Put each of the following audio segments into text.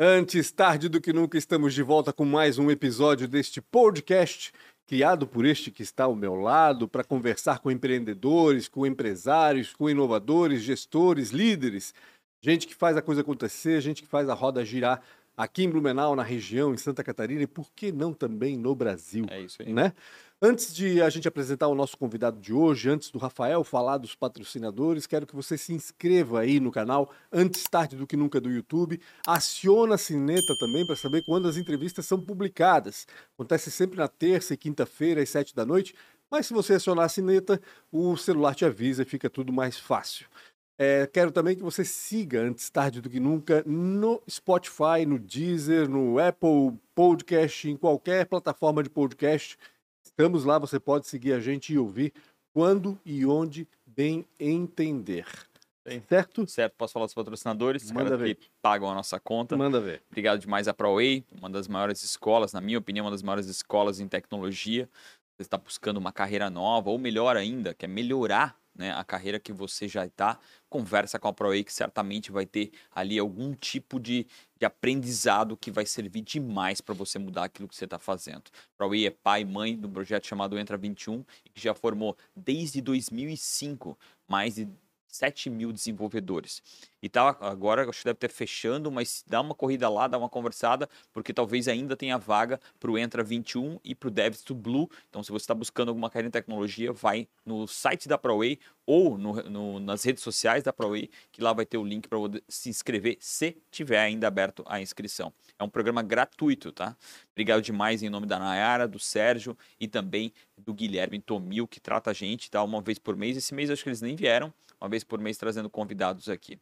Antes tarde do que nunca, estamos de volta com mais um episódio deste podcast, criado por este que está ao meu lado, para conversar com empreendedores, com empresários, com inovadores, gestores, líderes, gente que faz a coisa acontecer, gente que faz a roda girar aqui em Blumenau, na região, em Santa Catarina e por que não também no Brasil? É isso aí. Né? Antes de a gente apresentar o nosso convidado de hoje, antes do Rafael falar dos patrocinadores, quero que você se inscreva aí no canal Antes Tarde do que Nunca do YouTube. Aciona a sineta também para saber quando as entrevistas são publicadas. Acontece sempre na terça e quinta-feira, às sete da noite. Mas se você acionar a sineta, o celular te avisa e fica tudo mais fácil. É, quero também que você siga Antes Tarde do que Nunca no Spotify, no Deezer, no Apple Podcast, em qualquer plataforma de podcast. Estamos lá, você pode seguir a gente e ouvir quando e onde bem entender. Bem, certo? Certo, posso falar dos patrocinadores, Manda ver. que pagam a nossa conta. Manda ver. Obrigado demais à ProWay, uma das maiores escolas, na minha opinião, uma das maiores escolas em tecnologia. Você está buscando uma carreira nova, ou melhor ainda, quer melhorar né, a carreira que você já está, conversa com a ProWay que certamente vai ter ali algum tipo de, de aprendizado que vai servir demais para você mudar aquilo que você está fazendo. ProWay é pai e mãe do projeto chamado Entra 21 e que já formou desde 2005 mais de 7 mil desenvolvedores. E tá agora, acho que deve ter fechando, mas dá uma corrida lá, dá uma conversada, porque talvez ainda tenha vaga para o Entra 21 e para o Devs to Blue. Então, se você está buscando alguma carreira em tecnologia, vai no site da ProWay ou no, no, nas redes sociais da ProWay, que lá vai ter o link para se inscrever, se tiver ainda aberto a inscrição. É um programa gratuito, tá? Obrigado demais em nome da Nayara, do Sérgio e também do Guilherme Tomil, que trata a gente, tá? Uma vez por mês. Esse mês acho que eles nem vieram, uma vez por mês trazendo convidados aqui.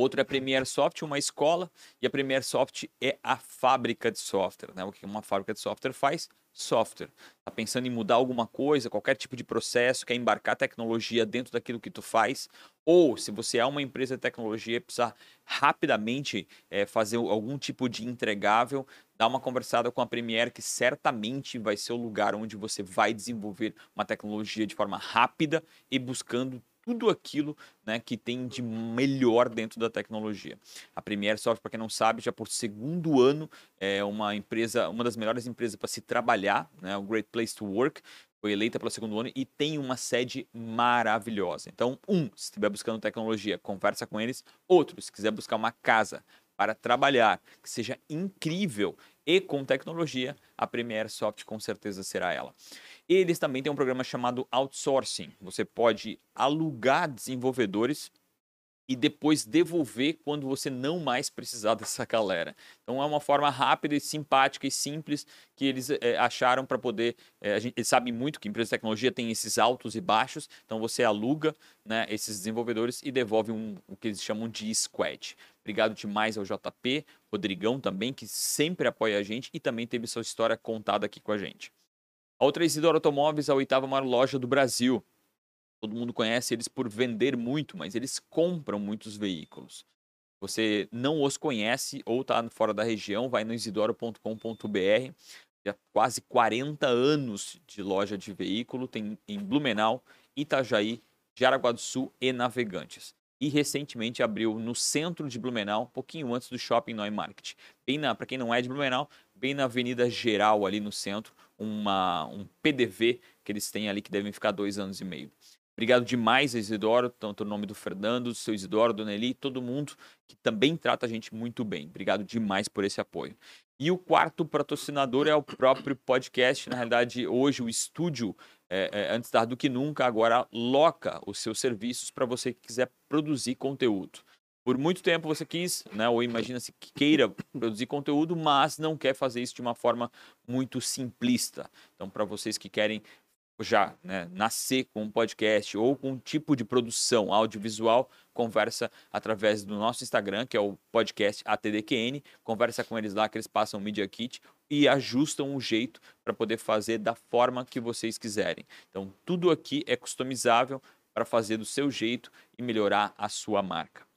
Outro é a Premier Soft, uma escola, e a Premier Soft é a fábrica de software. Né? O que uma fábrica de software faz? Software. Está pensando em mudar alguma coisa, qualquer tipo de processo, quer embarcar tecnologia dentro daquilo que tu faz, ou se você é uma empresa de tecnologia e precisar rapidamente é, fazer algum tipo de entregável, dá uma conversada com a Premier, que certamente vai ser o lugar onde você vai desenvolver uma tecnologia de forma rápida e buscando tudo aquilo né, que tem de melhor dentro da tecnologia. A Premier Software, para quem não sabe, já por segundo ano é uma empresa, uma das melhores empresas para se trabalhar, né, o Great Place to Work, foi eleita pelo segundo ano e tem uma sede maravilhosa. Então, um, se estiver buscando tecnologia, conversa com eles. Outro, se quiser buscar uma casa para trabalhar que seja incrível e com tecnologia, a Premier Soft com certeza será ela. Eles também têm um programa chamado Outsourcing. Você pode alugar desenvolvedores e depois devolver quando você não mais precisar dessa galera. Então é uma forma rápida e simpática e simples que eles é, acharam para poder. É, a gente, eles sabem muito que empresas de tecnologia tem esses altos e baixos, então você aluga né, esses desenvolvedores e devolve um, o que eles chamam de squad. Obrigado demais ao JP, Rodrigão também, que sempre apoia a gente e também teve sua história contada aqui com a gente. A outra é Isidoro Automóveis, a oitava maior loja do Brasil. Todo mundo conhece eles por vender muito, mas eles compram muitos veículos. Você não os conhece ou está fora da região, vai no isidoro.com.br. Já quase 40 anos de loja de veículo, tem em Blumenau, Itajaí, Jaraguá do Sul e Navegantes. E recentemente abriu no centro de Blumenau, um pouquinho antes do Shopping Neumarkt. Bem na, para quem não é de Blumenau, bem na Avenida Geral ali no centro, uma, um PDV que eles têm ali que devem ficar dois anos e meio. Obrigado demais, Isidoro, tanto o nome do Fernando, do seu Isidoro, Dona Eli, todo mundo que também trata a gente muito bem. Obrigado demais por esse apoio. E o quarto patrocinador é o próprio podcast. Na realidade, hoje o estúdio, é, é, antes tarde do que nunca, agora loca os seus serviços para você que quiser produzir conteúdo. Por muito tempo você quis, né, ou imagina-se que queira produzir conteúdo, mas não quer fazer isso de uma forma muito simplista. Então, para vocês que querem já né, nascer com um podcast ou com um tipo de produção audiovisual, conversa através do nosso Instagram, que é o podcast ATDQN, conversa com eles lá que eles passam o Media Kit e ajustam o jeito para poder fazer da forma que vocês quiserem. Então, tudo aqui é customizável para fazer do seu jeito e melhorar a sua marca.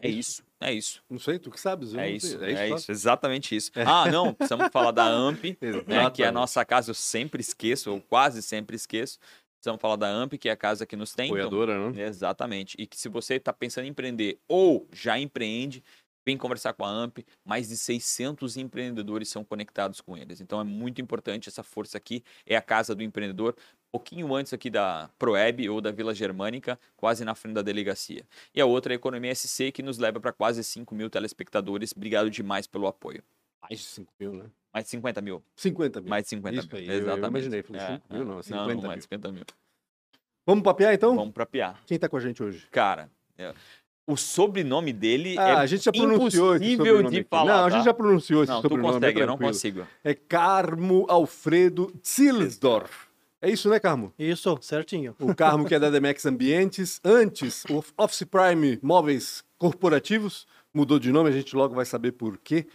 É isso, é isso. Não sei, tu que sabes. É isso, é só? isso, exatamente isso. Ah, não, precisamos falar da AMP, né, que é a nossa casa, eu sempre esqueço, ou quase sempre esqueço. Precisamos falar da AMP, que é a casa que nos tem. então- Apoiadora, né? Exatamente. E que se você está pensando em empreender ou já empreende, vem conversar com a AMP, mais de 600 empreendedores são conectados com eles. Então é muito importante essa força aqui, é a casa do empreendedor, pouquinho antes aqui da Proeb ou da Vila Germânica, quase na frente da delegacia. E a outra é a Economia SC, que nos leva para quase 5 mil telespectadores. Obrigado demais pelo apoio. Mais de 5 mil, né? Mais de 50 mil. 50 mil. Mais de 50 Isso mil. aí, eu- eu Exatamente. imaginei, falei, É, 5 mil é. não, Não, 50 não, mais mil. de 50 mil. Vamos papear então? Vamos pra piar. Quem tá com a gente hoje? Cara, é, o sobrenome dele Ah, é a gente já pronunciou impossível de aqui. falar, Não, a tá? gente já pronunciou esse Não, tu sobrenome. consegue, é eu não consigo. É Carmo Alfredo Zilsdorf. É isso, né, Carmo? Isso, certinho. O Carmo que é da Demex Ambientes. Antes, o Office Prime Móveis Corporativos. Mudou de nome, a gente logo vai saber por quê.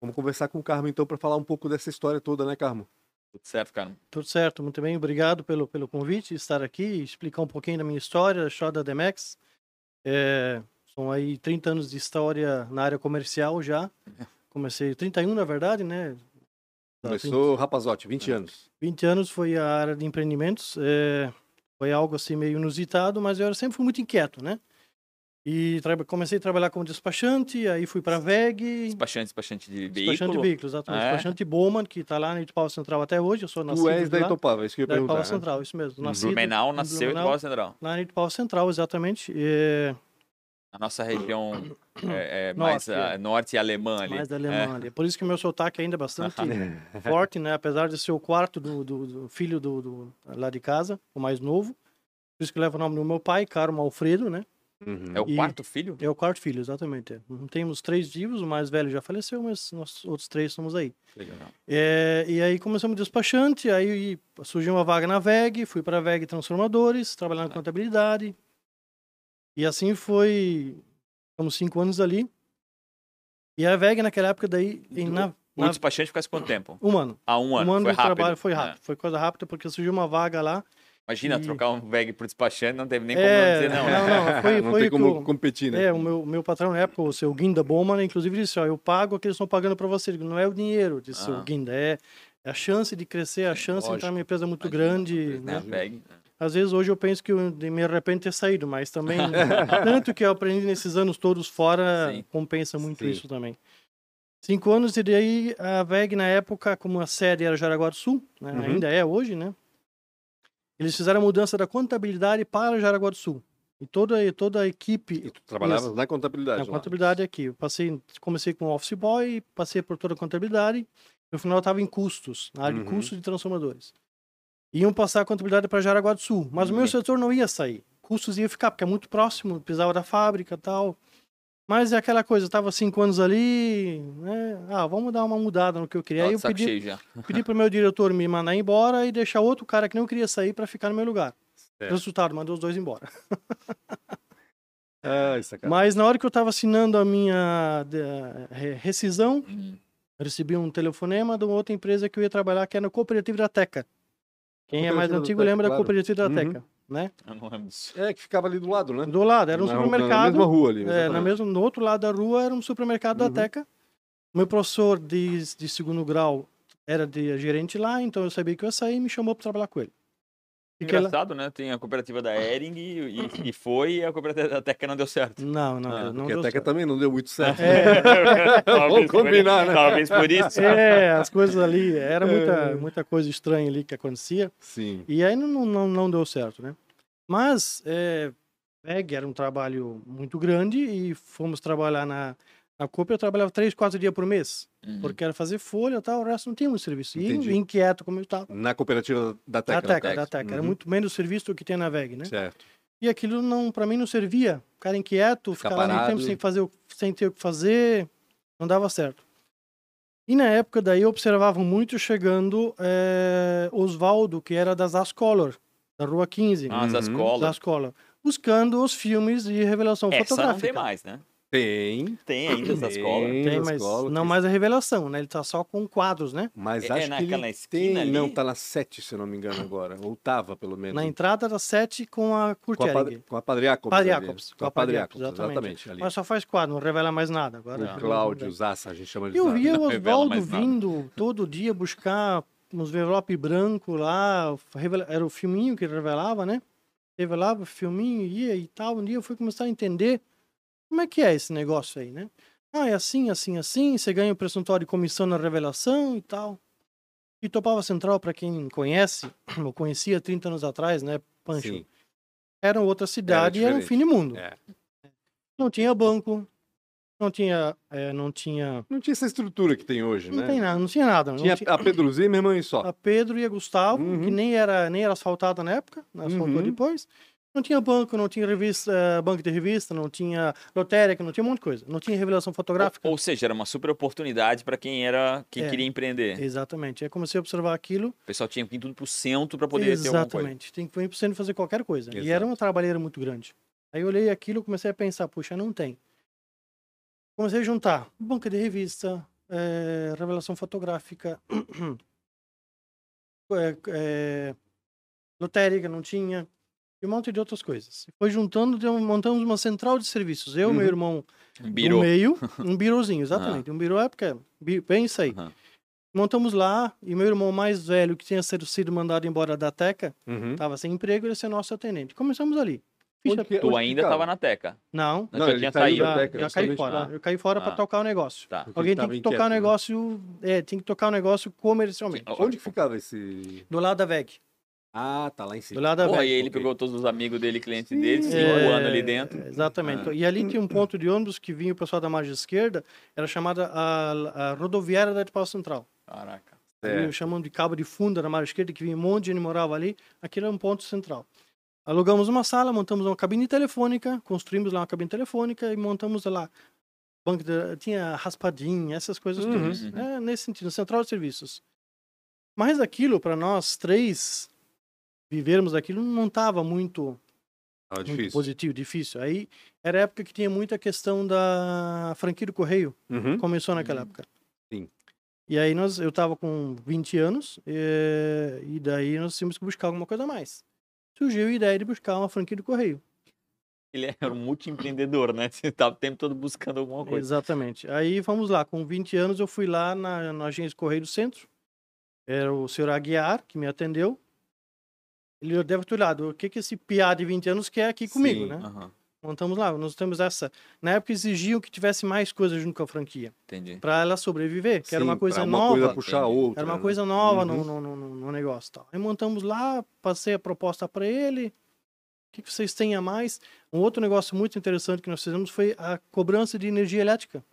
Vamos conversar com o Carmo então para falar um pouco dessa história toda, né, Carmo? Tudo certo, cara. Tudo certo, muito bem. Obrigado pelo, pelo convite, estar aqui e explicar um pouquinho da minha história, da história da Demex. É, são aí 30 anos de história na área comercial já. Comecei 31, na verdade, né? Tá, Começou Rapazote, 20 anos. 20 anos foi a área de empreendimentos. é, foi algo assim meio inusitado, mas eu sempre fui muito inquieto, né? E comecei a trabalhar como despachante, aí fui para a VEG, Despachante, despachante de despachante veículo. de veículos, exatamente. É. Despachante Bowman, que está lá na Itupava Central até hoje, eu sou nascido Tu és da lá. Itopava, isso que eu ia Da Itupava perguntar. né? Central, isso mesmo. Nascido Blumenau nasceu em Itupava Central. Lá na Itupava Central, exatamente. É, A nossa região é, é Norte, mais é. ah, norte e alemã ali. mais da É. Alemanha. ali. Por isso que o meu sotaque ainda é bastante forte, né? Apesar de ser o quarto do, do- do filho do, do- lá de casa, o mais novo. Por isso que leva o nome do meu pai, Carmo Alfredo, né? Uhum. É o quarto filho? É o quarto filho, exatamente. é. Temos três vivos, o mais velho já faleceu, mas nós outros três somos aí. Legal. É, e aí começamos despachante, aí surgiu uma vaga na VEG, fui para a VEG Transformadores, trabalhando com contabilidade. E assim foi, ficamos cinco anos ali. E a VEG naquela época daí, em, na, O na, despachante ficasse quanto tempo? um ano. Há um ano. um ano foi rápido. trabalho foi É. rápido, foi coisa rápida, porque surgiu uma vaga lá. Imagina, E- trocar um VEG por despachante, não teve nem como É, dizer não. né? não, não, foi, Não foi tem como eu- competir, né? É, o meu, meu patrão na época, o seu Guinda Bowman, inclusive disse, ó, eu pago o que eles estão pagando para você. Digo, Não é o dinheiro, disse Ah. o Guinda, é a chance de crescer, a chance de entrar Lógico. numa empresa muito Imagina, grande, né? né? VEG. Às vezes hoje eu penso que eu de- me arrependo de ter saído, mas também tanto que eu aprendi nesses anos todos fora Sim. compensa muito Sim. isso também. Cinco anos e daí a VEG na época, como a sede era Jaraguá do Sul, né, Uhum. ainda é hoje, né? Eles fizeram a mudança da contabilidade para Jaraguá do Sul. E toda, toda a equipe E tu trabalhavas Isso. na contabilidade. na lá. contabilidade aqui. Eu passei, comecei com office boy, passei por toda a contabilidade. No final estava em custos, na área Uhum. de custos de transformadores. Iam passar a contabilidade para Jaraguá do Sul, mas o meu Uhum. setor não ia sair. Custos ia ficar, porque é muito próximo, precisava da fábrica e tal. Mas é aquela coisa, eu estava cinco anos ali, né? Ah, vamos dar uma mudada no que eu queria. Tava Aí eu pedi, pedi para o meu diretor me mandar embora e deixar outro cara que não queria sair para ficar no meu lugar. Certo. Resultado, mandou os dois embora. Ah, isso é. Mas na hora que eu estava assinando a minha re- rescisão, Hum. eu recebi um telefonema de uma outra empresa que eu ia trabalhar, que era no Cooperativa da Teca. Quem é mais antigo lembra da claro. Cooperativa da Uhum. Teca, né? Eu não lembro disso. É, que ficava ali do lado, né? Do lado, era um Na- Na supermercado. mesma rua ali. é, na mesma, no outro lado da rua era um supermercado Uhum. da Teca. Meu professor de, de segundo grau era de gerente lá, então eu sabia que eu ia sair e me chamou para trabalhar com ele. Engraçado, né? Tem a cooperativa da Ering e, e- foi e a cooperativa da Teca não deu certo. Não, não, Ah, não porque deu a Teca certo. também não deu muito certo. É. Vamos combinar, né? Talvez por isso. É, as coisas ali, era muita, É. muita coisa estranha ali que acontecia. Sim. E aí não, não, não deu certo, né? Mas é, VEG era um trabalho muito grande e fomos trabalhar na, na Copa. Eu trabalhava três, quatro dias por mês, Uhum. porque era fazer folha e tal, o resto não tinha muito serviço. E Entendi. inquieto como eu estava. Na cooperativa da Da Teca. Teca, Teca. da Teca. Era Uhum. muito menos serviço do que tem na VEG, né? Certo. E aquilo não, para mim não servia. Ficar inquieto, Ficar ficar lá tempo e- sem, fazer, o- sem ter o que fazer, não dava certo. E na época daí eu observava muito chegando eh, Oswaldo, que era das Ascolor, da Rua 15, Ah, as Uhum. escolas. da Ascolor, buscando os filmes de revelação Essa não fotográfica. tem mais, né? Tem. Tem ainda essa escola. Tem, Tem, as mas escolas não que- mais a revelação, né? Ele tá só com quadros, né? Mas É- é acho que naquela ele esquina tem. ali? Não, tá na 7, se eu não me engano agora. Ou tava, pelo menos. Na entrada da 7 com a com a, Pad- Curtiering. com a Padre Jacobs. Padre ali. Jacobs, Com a Padre Jacobs, exatamente. exatamente. ali. Mas só faz quadro, não revela mais nada. Agora, O Cláudio Zassa, a gente chama de Eu Zassa. via o Oswaldo vindo todo dia buscar uns envelope branco lá, era o filminho que revelava, né? Revelava o filminho, ia e tal. Um dia eu fui começar a entender como é que é esse negócio aí, né? Ah, é assim, assim, assim, você ganha o percentual de comissão na revelação e tal. E Topava Central, para quem conhece, ou conhecia 30 anos atrás, né, Pancho? Sim. Era outra cidade e era um fim de mundo. É. Não tinha banco, não tinha, é, não tinha, Não tinha essa estrutura que tem hoje, não né? tem nada, não tinha nada. Não Tinha tinha- a Pedro Zimmermann e só. a Pedro e a Gustavo, Uhum. que nem era, nem era asfaltada na época, asfaltou Uhum. depois. Não tinha banco, não tinha revista, eh, banco de revista, não tinha lotérica, não tinha um monte de coisa. Não tinha revelação fotográfica. Ou, ou seja, era uma super oportunidade para quem era quem É. queria empreender. Exatamente. Aí comecei a observar aquilo. O pessoal tinha que ir tudo pro centro para poder ter alguma coisa. Exatamente. Tem que ir para fazer qualquer coisa. E Exato. era uma trabalheira muito grande. Aí eu olhei aquilo e comecei a pensar, puxa, não tem. Comecei a juntar banca de revista, eh, revelação fotográfica, eh, lotérica, não tinha, e um monte de outras coisas. E Foi juntando, montamos uma central de serviços. Eu, Uhum. meu irmão, no meio, um birozinho, exatamente. Um birô é porque, bi- bem isso aí. Aham. Montamos lá, e meu irmão mais velho, que tinha sido, mandado embora da Teca, Uhum. Tava sem emprego, ele ia ser nosso atendente. Começamos ali. Ficha... Onde que- Tu onde ainda estava na Teca. Não, Não, ele tinha saiu saído. da Teca, já caí fora. lá. Eu caí fora Ah. para tocar o negócio. Tá. Alguém tem que tocar o inquieto, né? negócio, é, tem que tocar o negócio comercialmente. Onde que ficava esse. Do lado da VEG. Ah, tá lá em Do cima. lado da Porra, VEG. e ele pegou todos os amigos dele, clientes Sim. dele, cinco É, anos ali dentro. Exatamente. Ah. E ali tinha um ponto de ônibus que vinha o pessoal da margem esquerda, era chamada a, a rodoviária da Pau Central. Caraca. É. Chamam de cabo de funda na margem esquerda, que vinha um monte de gente morava ali. Aquilo era um ponto central. Alugamos uma sala, montamos uma cabine telefônica, construímos lá uma cabine telefônica e montamos lá. Banco de, tinha raspadinha, essas coisas Uhum, todas. uhum. É, nesse sentido, central de serviços. Mas aquilo, para nós três, vivermos aquilo, não estava muito Ah, muito difícil. positivo, difícil. Aí era a época que tinha muita questão da franquia do correio, Uhum. começou naquela Hum. época. Sim. E aí nós, eu tava com 20 anos eh, e, daí nós tínhamos que buscar alguma coisa a mais. Surgiu a ideia de buscar uma franquia do correio. Ele era um multi-empreendedor, né? Você tava o tempo todo buscando alguma coisa. Exatamente. Aí vamos lá, com 20 anos eu fui lá na, na agência Correio do Centro. Era o senhor Aguiar que me atendeu. Ele deve ter olhado, o que que esse piá de 20 anos quer aqui comigo, Sim. né? Aham, Montamos lá, nós temos essa. Na época exigiam que tivesse mais coisas junto com a franquia, entendi. para ela sobreviver, que era uma Sim, coisa uma nova. coisa puxar outra. Era uma né? coisa nova no, Uhum. no, no, no- no negócio. e Tal. Aí montamos lá, passei a proposta para ele. O que, que vocês têm a mais? Um outro negócio muito interessante que nós fizemos foi a cobrança de energia elétrica.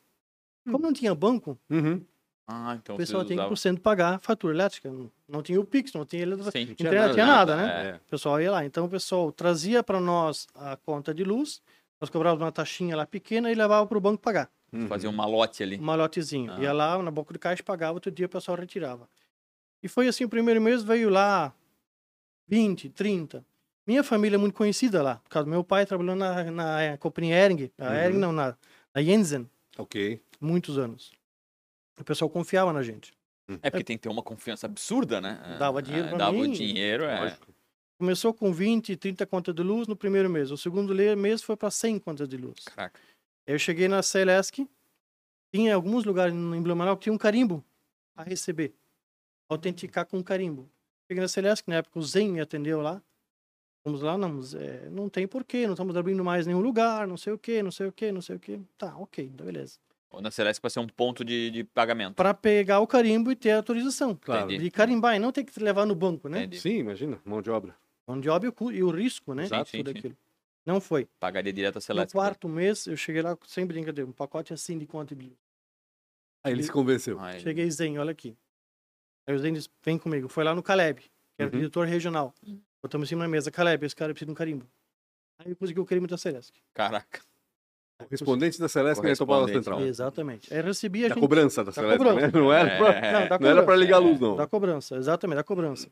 Como não tinha banco, Uhum. Ah, então o pessoal usavam- por cento pagar a fatura elétrica. Não, não tinha o Pix, não tinha eletricidade. Sim. Tinha nada, tinha nada, né? É. O pessoal ia lá. Então o pessoal trazia para nós a conta de luz, nós cobrávamos uma taxinha lá pequena e levava para o banco pagar. Uhum. Fazia um malote ali. Um malotezinho. Ah. Ia lá na boca do caixa, pagava, outro dia o pessoal retirava. E foi assim, o primeiro mês veio lá 20, 30. Minha família é muito conhecida lá, por causa do meu pai trabalhou na, na companhia Ering, a Uhum. Ering não, na, na Jensen, Ok. muitos anos. O pessoal confiava na gente. É porque tem que ter uma confiança absurda, né? É, Dava dinheiro é, pra Dava mim. dinheiro, é. Lógico. Começou com 20, 30 contas de luz no primeiro mês. O segundo mês foi para 100 contas de luz. Caraca. Eu cheguei na Celesc, tinha alguns lugares em Blumenau que tinha um carimbo a receber. Autenticar com um carimbo. Cheguei na Celesc, na época o Zen me atendeu lá. Vamos lá, não, é, não tem porquê, não estamos abrindo mais nenhum lugar, não sei o que, não sei o que, não sei o que. Tá, ok, então beleza. Na Celeste vai ser um ponto de, de pagamento. Para pegar o carimbo e ter a autorização. Claro. Entendi. De carimbar e não ter que levar no banco, né? Entendi. Sim, imagina, mão de obra. Mão de obra e o e risco, né? Sim, sim, Tudo sim. aquilo. Não foi. Pagaria direto a No Celeste. quarto mês, eu cheguei lá sem brincadeira, um pacote assim de conta de luz. Aí ele se convenceu. Ele- Cheguei, Zen, olha aqui. Aí o Zen disse, vem comigo. Foi lá no Caleb, que era Uhum. o diretor regional. Uhum. Botamos em cima da mesa. Caleb, esse cara precisa de um carimbo. Aí eu consegui o carimbo da Celeste. Caraca. Correspondente da Celeste que Topava Correspondente. Central. Exatamente. Aí recebi a Da gente... cobrança da Celeste, cobrança. né? Não era, É, pra, Não, da não era pra ligar a luz, não. Da cobrança, exatamente, da cobrança.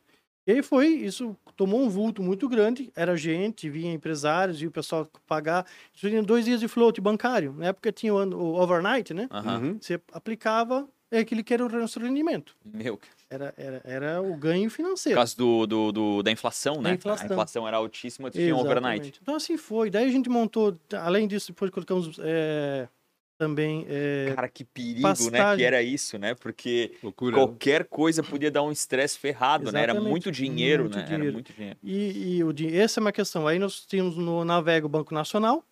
E aí foi, isso tomou um vulto muito grande, era gente, vinha empresários, e o pessoal pagar. Isso tinha dois dias de float bancário. Na época tinha o, overnight, né? Uhum. Você aplicava, é aquele que era o nosso rendimento. Meu. Era, era, era o ganho Por financeiro. causa do, do, do- da inflação, né? inflação. A inflação era altíssima, tinha um overnight. Exatamente. Então assim foi. Daí a gente montou, além disso, depois colocamos é, também. é, Cara, que perigo, né? pastagem. Que era isso, né? Porque Loucura. qualquer coisa podia dar um estresse ferrado, né? Era Exatamente. muito dinheiro, Muito né? Era dinheiro. muito dinheiro. e, e o, essa é uma questão. Aí nós tínhamos no Navega o Banco Nacional,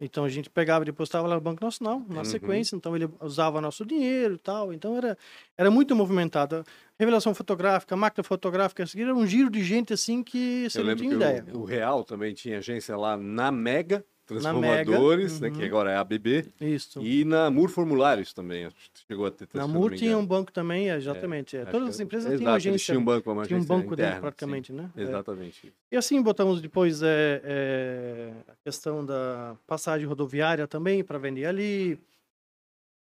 Então a gente pegava e depositava lá no Banco Nacional, na Uhum. sequência, então ele usava nosso dinheiro e tal. Então era, era muito movimentado. Revelação fotográfica, máquina fotográfica, era um giro de gente assim que você Eu não tinha ideia. o, o Real também tinha agência lá na Mega Mega, Transformadores, né, uhum. que agora é a ABB, Isso. e na Mur Formulários também. Chegou a ter. Na MUR tinha um banco também, é, exatamente. é. Acho Todas as é- empresas Exato, tinham eles agência, tinham um banco, uma tinha um agência banco dentro interna, praticamente, né? sim. É. Exatamente. E assim botamos depois é, é, a questão da passagem rodoviária também para vender ali.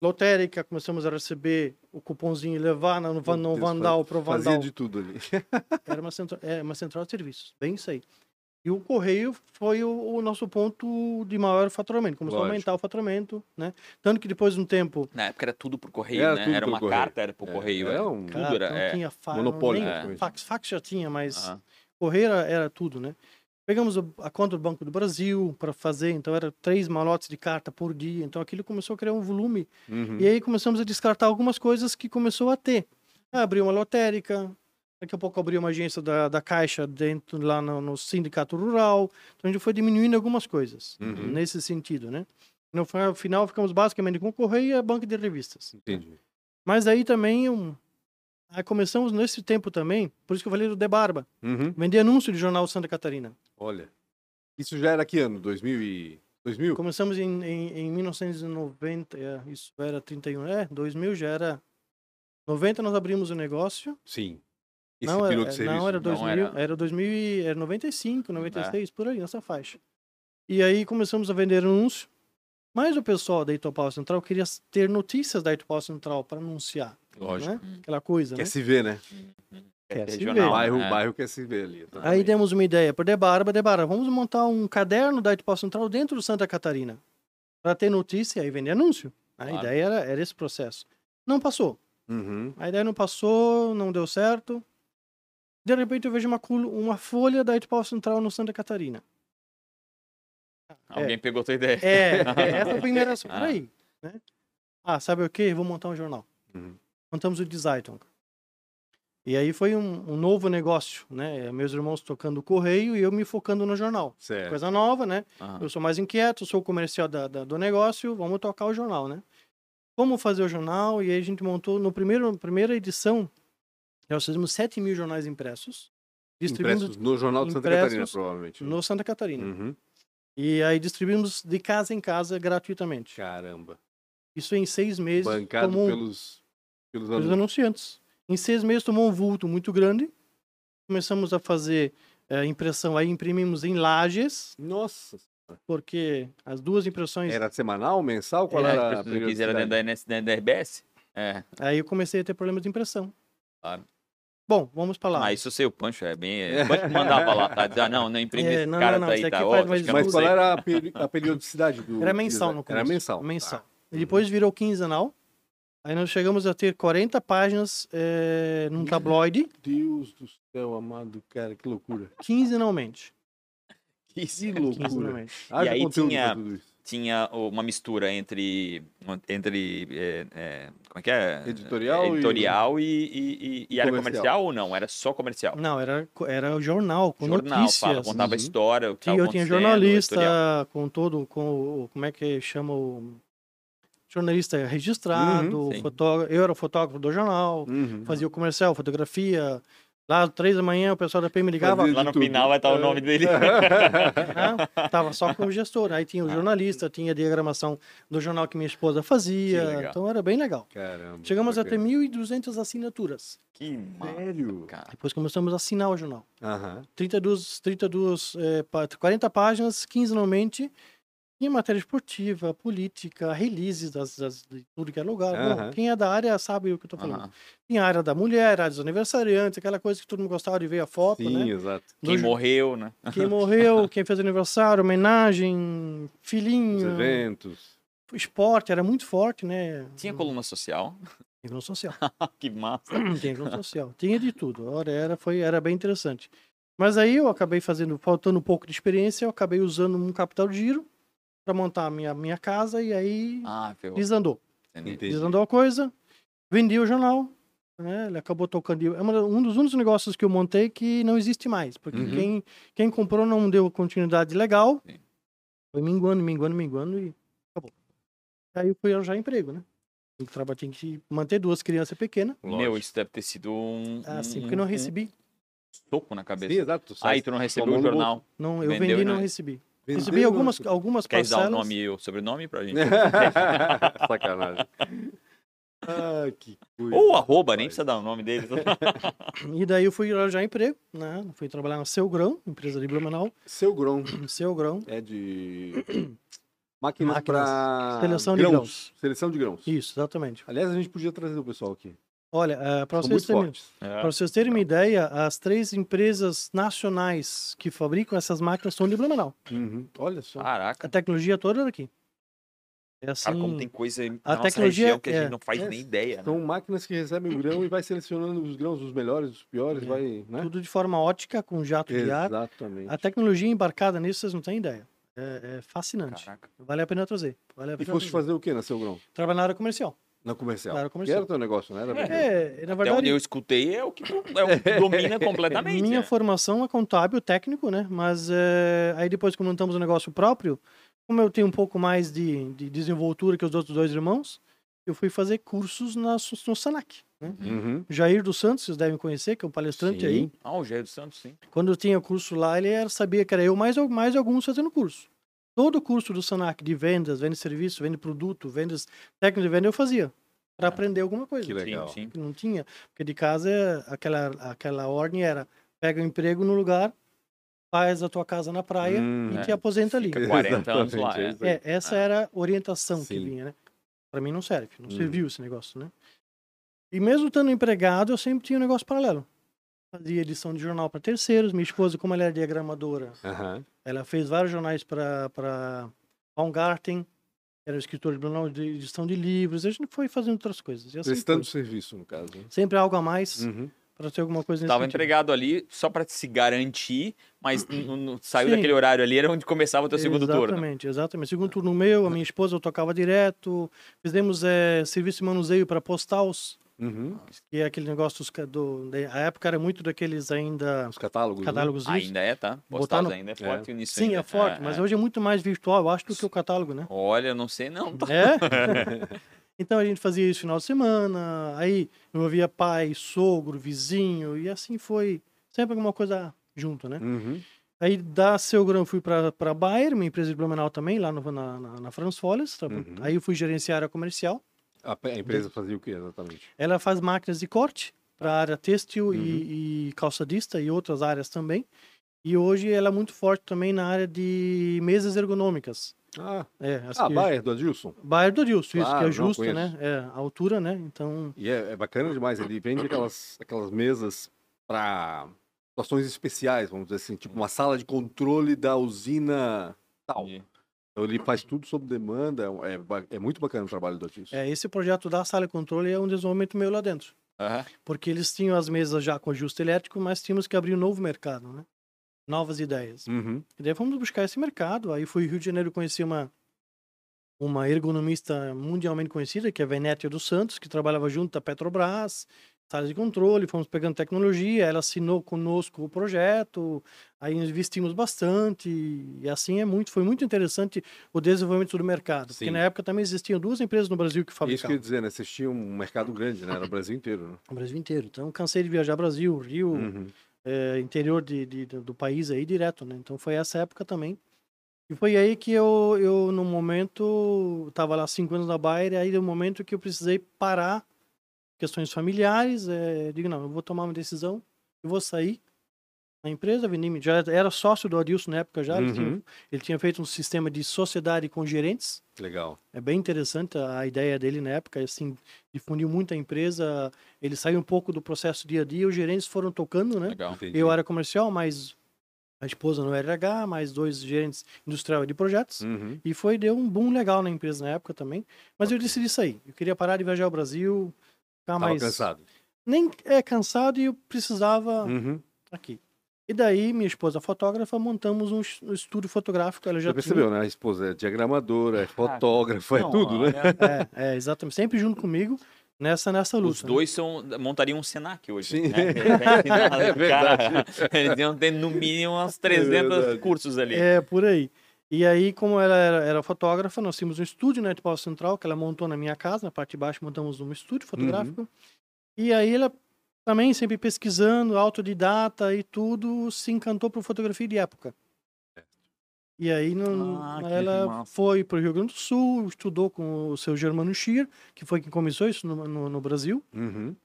Lotérica, começamos a receber o cupomzinho e levar no, no Vandal para o Fazia Vandal. de tudo ali. Era uma central, é, uma central de serviços, bem isso aí. E o correio foi o, o nosso ponto de maior faturamento. Começou a Lógico. aumentar o faturamento, né? Tanto que depois de um tempo, Na época era tudo por correio, Era né? tudo Era uma correio. carta, era por É, correio. é era- um- Tudo cara, era. não é. tinha fa monopólio, praticamente. fax, fax já tinha, mas Aham. correio era, era tudo, né? Pegamos a conta do Banco do Brasil para fazer, então era três malotes de carta por dia, então aquilo começou a criar um volume. Uhum. E aí começamos a descartar algumas coisas que começou a ter. Ah, Abriu uma lotérica, daqui a pouco abriu uma agência da, da Caixa dentro lá no, no sindicato rural, então a gente foi diminuindo algumas coisas Uhum. nesse sentido, né? No fi- final ficamos basicamente com correio e a banca de revistas. Entendi. Mas aí também um, aí começamos nesse tempo também, por isso que eu falei do De Barba, Uhum. vender anúncio de jornal Santa Catarina. Olha. Isso já era que ano? 2000 e... 2000? Começamos em, em, em 1990, é, isso era 31, é, 2000 já era. 90 nós abrimos o negócio. Sim. Esse não, piloto era, de serviço. não, era Não 2000, era- era... 2000, e- era 95, É. 96, por aí, nessa faixa. E aí começamos a vender anúncio. Mas o pessoal da Itopau Central queria ter notícias da Itopau Central para anunciar, Lógico. né? Aquela coisa, Quer né? se ver, né? Quer se regional, o bairro, né? bairro quer se ver ali. Aí demos uma ideia para Debarba, Debarba, vamos montar um caderno da Itopau Central dentro do Santa Catarina para ter notícia e vender anúncio. A Claro. ideia era, era esse processo. Não passou. Uhum. A ideia não passou, não deu certo. De repente eu vejo uma, uma folha da Itopau Central no Santa Catarina. Alguém pegou tua ideia. É, essa é a primeira. Ah. Peraí. Né? Ah, sabe o quê? Vou montar um jornal. Uhum. Montamos o Design. E aí foi um, um novo negócio, né? Meus irmãos tocando o correio e eu me focando no jornal. Certo. Coisa nova, né? Aham. Eu sou mais inquieto, sou o comercial da, da- do negócio, vamos tocar o jornal, né? Como fazer o jornal? E aí a gente montou, no primeiro, primeira edição, nós fizemos 7 mil jornais impressos, distribuímos Impressos no Jornal de Santa Catarina, provavelmente. no Santa Catarina. Uhum. E aí distribuímos de casa em casa gratuitamente. Caramba. Isso em seis meses. Bancado tomou pelos, pelos pelos anunciantes. Em seis meses tomou um vulto muito grande. Começamos a fazer eh, impressão, aí imprimimos em lajes, Nossa. porque as duas impressões. Era semanal, mensal? Qual É, era a você quiser dentro da, NS, dentro da RBS? É. Aí eu comecei a ter problemas de impressão. Claro. Bom, vamos para lá. Ah, isso eu sei, o Pancho é bem. É. O Pancho mandava lá, tá? Dizer, ah, não, não imprime É, esse não, cara não, não, daí, tá? aqui Ó, faz acho mais que eu Mas não qual era a, peri- a periodicidade do. Era mensal no Era começo. mensal. Mensal. Tá. E depois virou quinzenal. Aí nós chegamos a ter 40 páginas eh, num tabloide, Deus do céu, amado, cara, que loucura. quinzenalmente. Que loucura. Quinzenalmente. Haja aí conteúdo tinha- pra tudo isso. Tinha uma mistura entre. entre é, é, como é que é? Editorial e- Editorial e, e, e- e era Comercial. ou não? Era só comercial? Não, era, era o jornal, com Jornal, notícias. fala, contava a Uhum. história. O que Tinha, eu tinha jornalista editorial. com todo, com o, como é que chama o jornalista registrado, Uhum, fotógrafo, eu era fotógrafo do jornal, Uhum. fazia o comercial, fotografia. Lá às três da manhã o pessoal da PM me ligava, Lá no tudo. final vai estar o nome dele. tava só com o gestor. Aí tinha o Ah. jornalista, tinha a diagramação do jornal que minha esposa fazia, então era bem legal. Caramba. Chegamos a ter bacana. 1.200 assinaturas. que Sério? cara. Depois começamos a assinar o jornal. Aham. 32, 32 eh, pá- 40 páginas, quinzenalmente, tinha matéria esportiva, política, releases das, das- de tudo que é lugar. Bom, Aham. quem é da área sabe o que eu tô falando. Tinha a área da mulher, a área dos aniversariantes, aquela coisa que todo mundo gostava de ver a foto, Sim, né? exato. Quem Do- morreu, né? Quem morreu, quem fez aniversário, homenagem, Os filhinho, eventos. esporte, era muito forte, né? Tinha coluna social. Inclusão social. que massa. Tinha inclusão social. Tinha de tudo. Ora, era, foi, era bem interessante. Mas aí eu acabei fazendo, faltando um pouco de experiência, eu acabei usando um capital de giro para montar a minha, minha casa e aí Ah, desandou. Entendi. Desandou a coisa, vendi o jornal, né? Ele acabou tocando. É um dos únicos negócios que eu montei que não existe mais, porque Uhum. quem, quem comprou não deu continuidade legal. Sim. Foi minguando, minguando, minguando e acabou. Aí eu fui arranjar emprego, né? Tinha que, trabalhar, tinha que manter duas crianças pequenas. Meu, isso deve ter sido um. Ah, sim, um- porque não um recebi. soco na cabeça. Sim, exato. Aí tu não recebeu o jornal. Não, eu Vendeu vendi e e não não- recebi. Recebi algumas, algumas Quer dar o nome e o sobrenome pra gente? Sacanagem. Ah, que coisa. Ou arroba, nem precisa dar o nome dele. E daí eu fui arranjar emprego, né? Fui trabalhar na Seu Grão, empresa de Blumenau. Seu grão Seu Grão. é de máquinas, Máquinas. para Seleção de grãos. Seleção de grãos. Isso, exatamente. Aliás, a gente podia trazer o pessoal aqui. Olha, eh, para vocês, terem. É. vocês terem uma ideia, as três empresas nacionais que fabricam essas máquinas são de Blumenau. Uhum. Olha só. A Caraca. tecnologia toda é daqui. É assim, Cara, como tem coisa na a nossa tecnologia região que a é- gente não faz é- nem ideia. né? São máquinas que recebem o grão e vai selecionando os grãos, os melhores, os piores, É. vai, né? tudo de forma ótica, com jato de ar. Exatamente. A tecnologia embarcada nisso, vocês não têm ideia. É, é fascinante. Caraca. Vale a pena trazer. Vale a E pena foste trazer. fazer o que na seu grão? Trabalhar na área comercial. Na comercial. Na área Que comercial. era o teu negócio, né? Era vender. É, na Até verdade, onde eu escutei é o que, é o que domina completamente. minha né? formação é contábil, técnico, né? Mas é, aí depois que montamos o negócio próprio, como eu tenho um pouco mais de, de desenvoltura que os outros dois irmãos, eu fui fazer cursos na, no Sanac. Né? Uhum. Jair dos Santos, vocês devem conhecer, que é um palestrante Sim. aí. Ah, o Jair dos Santos, sim. Quando eu tinha curso lá, ele era, sabia que era eu, mais, mais alguns fazendo curso. Todo o curso do Sanac de vendas, venda de serviço, venda de produto, vendas técnicas de venda, eu fazia. Para aprender alguma coisa. Que legal. Sim, sim. que não tinha. Porque de casa, aquela, aquela ordem era pega um emprego no lugar, faz a tua casa na praia Hum, e é. te aposenta ali. Fica 40 anos lá, é. é. É, essa Ah. era a orientação que Sim. vinha, né? Para mim não serve, não Hum. serviu esse negócio, né? E mesmo estando empregado, eu sempre tinha um negócio paralelo. Fazia edição de jornal para terceiros. Minha esposa, como ela é diagramadora, Aham. ela fez vários jornais para Baumgarten, era escritor de jornal de edição de livros. A gente foi fazendo outras coisas. Assim Prestando foi. serviço, no caso. né? Sempre algo a mais Uhum. para ter alguma coisa nesse Tava sentido. empregado ali só pra se garantir, mas n- n- saiu Sim. daquele horário ali, era onde começava o teu segundo turno. Exatamente, exatamente. Segundo turno meu, a minha esposa eu tocava direto. Fizemos eh, serviço de manuseio para postals, Uhum. que é aquele negócio dos, do, da- a época era muito daqueles ainda Os catálogos. né? catálogos isso. Ainda é, tá? Botar Postal no- ainda é forte nisso Sim, ainda. é forte, mas hoje é muito mais virtual, eu acho, do que o catálogo, né? Olha, não sei não. tá? É? então a gente fazia isso no final de semana, aí envolvia pai, sogro, vizinho, e assim foi. Sempre alguma coisa junto, né? Uhum. Aí da Seu Grão fui para para Bayer, uma empresa de Blumenau também, lá no, na, na, na Franz tá? Uhum. Aí eu fui gerenciar a comercial. A, a empresa fazia o que exatamente? Ela faz máquinas de corte para a área têxtil Uhum. e, e calçadista e outras áreas também. E hoje ela é muito forte também na área de mesas ergonômicas. Ah, É, ah que- Bayer, do Adilson. Bayer do Adilson, isso, que é justo, conheço. né? É, a altura, né? Então, E é, é bacana demais. Ele vende aquelas, aquelas mesas para situações especiais, vamos dizer assim, tipo uma sala de controle da usina tal. E- Então ele faz tudo sob demanda. É, ba- é muito bacana o trabalho do Adilson. é, esse projeto da sala de controle é um desenvolvimento meu lá dentro. Aham. Porque eles tinham as mesas já com ajuste elétrico, mas tínhamos que abrir um novo mercado, né? Novas ideias. Uhum. E daí fomos buscar esse mercado. Aí fui Rio de Janeiro conheci uma uma ergonomista mundialmente conhecida, que é a Venétia dos Santos, que trabalhava junto da Petrobras, sala de controle, fomos pegando tecnologia, ela assinou conosco o projeto, aí investimos bastante, e assim é muito, foi muito interessante o desenvolvimento do mercado, Sim. porque na época também existiam duas empresas no Brasil que Isso que eu ia fabricavam, dizer, né? Vocês tinham um mercado grande, né? Era o Brasil inteiro, né? no Brasil inteiro. Então cansei de viajar Brasil, Rio, Uhum. é, interior de, de- do país aí direto, né? Então foi essa época também. E foi aí que eu, eu no momento, estava lá cinco anos na Bayer, aí no momento que eu precisei parar, questões familiares, é, digo, não, eu vou tomar uma decisão, eu vou sair da empresa, vendi, já era sócio do Adilson na época já, ele, tinha, Uhum. ele tinha feito um sistema de sociedade com gerentes, Legal. é bem interessante a a ideia dele na época, assim, difundiu muito a empresa, ele saiu um pouco do processo dia a dia, os gerentes foram tocando, né? Legal. Entendi. Eu era comercial, mais a esposa no RH, mais dois gerentes industrial de projetos. Uhum. E foi, deu um boom legal na empresa na época também. Mas eu decidi sair. Eu queria parar de viajar ao Brasil, ficar Tava mais. cansado. Nem é cansado e eu precisava Uhum. aqui. E daí, minha esposa fotógrafa, montamos um es- estúdio fotográfico. Ela já Já percebeu, né? A esposa é diagramadora, é fotógrafa, é Não, tudo, né? Tinha... É, é, exatamente. Sempre junto comigo nessa, nessa luta. Os né? dois são, montariam um Senac hoje. Sim. Né? É verdade. Cara, eles iam ter no mínimo uns 300 verdade. cursos ali. É, por aí. E aí, como ela era, era fotógrafa, nós tínhamos um estúdio na Etipau Central, que ela montou na minha casa, na parte de baixo montamos um estúdio fotográfico. E aí ela também sempre pesquisando, autodidata e tudo, se encantou por fotografia de época. E aí não, Ah, ela massa. foi para o Rio Grande do Sul, estudou com o seu Germano Schier, que foi quem começou isso no, no, no Brasil. Uhum.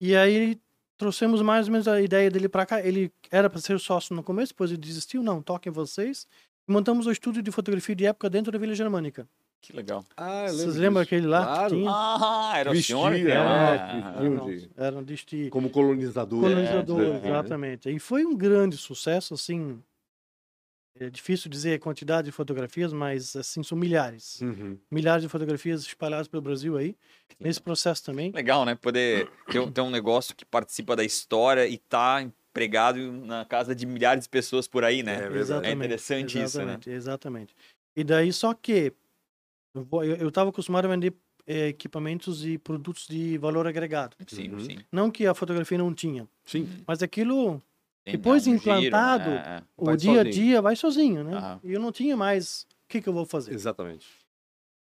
E aí trouxemos mais ou menos a ideia dele para cá. Ele era para ser sócio no começo, depois ele desistiu, não, toquem vocês. Montamos o estúdio de fotografia de época dentro da Vila Germânica. Que legal. Ah, eu Vocês lembram aquele lá que Claro. tinha? Ah, era o Vestia, senhor que é, era. Viu, Eram, de- eram de esti- Como colonizador. colonizador, É, exatamente. E foi um grande sucesso, assim. É difícil dizer a quantidade de fotografias, mas assim são milhares. Uhum. Milhares de fotografias espalhadas pelo Brasil aí. Nesse processo também. Legal, né? Poder ter, um- ter um negócio que participa da história e tá empregado na casa de milhares de pessoas por aí, né? É verdade. Exatamente. interessante isso, né? exatamente, Exatamente. E daí, só que eu estava acostumado a vender eh, equipamentos e produtos de valor agregado. Sim, Uhum. sim. Não que a fotografia não tinha, Sim. mas aquilo, Tem- Depois um giro, implantado, né? o Vai dia a sozinho. dia vai sozinho, né? Aham. E eu não tinha mais o que, que eu vou fazer. Exatamente.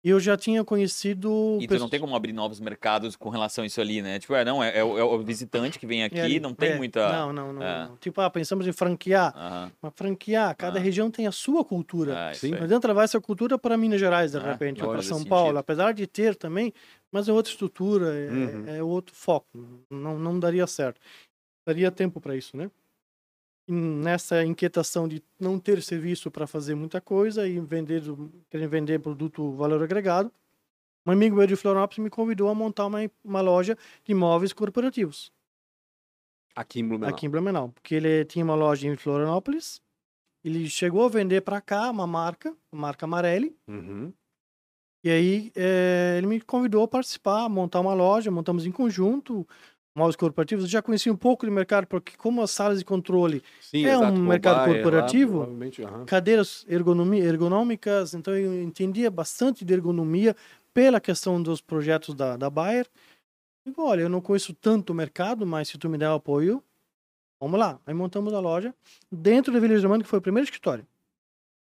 E eu já tinha conhecido. E tu não tem como abrir novos mercados com relação a isso ali, né? Tipo, é, não, é, é o, é o visitante que vem aqui, É, não tem é, muita. Não, não, não, é. não. Tipo, ah, pensamos em franquear. Aham. Mas franquear, cada Ah. região tem a sua cultura. Ah, Sim. Não adianta levar essa cultura para Minas Gerais, de Ah, repente, não ou para São sentido. Paulo, apesar de ter também, mas é outra estrutura, é, Uhum. é outro foco. Não, não daria certo. Daria tempo para isso, né? Nessa inquietação de não ter serviço para fazer muita coisa e vender, querer vender produto valor agregado, um amigo meu de Florianópolis me convidou a montar uma, uma loja de imóveis corporativos Aqui em Blumenau. aqui em Blumenau, porque ele tinha uma loja em Florianópolis, ele chegou a vender para cá uma marca, a marca Amarelli, Uhum. e aí eh, ele me convidou a participar, montar uma loja, montamos em conjunto, móveis corporativos, eu já conhecia um pouco de mercado, porque como as salas de controle, Sim, É um exato, mercado Mobile, lá, corporativo? provavelmente, aham. cadeiras ergonômicas, então eu entendia bastante de ergonomia pela questão dos projetos da, da Bayer. Digo, olha, eu não conheço tanto o mercado, mas se tu me der o apoio, vamos lá. Aí montamos a loja dentro da Vila Germânica, que foi o primeiro escritório.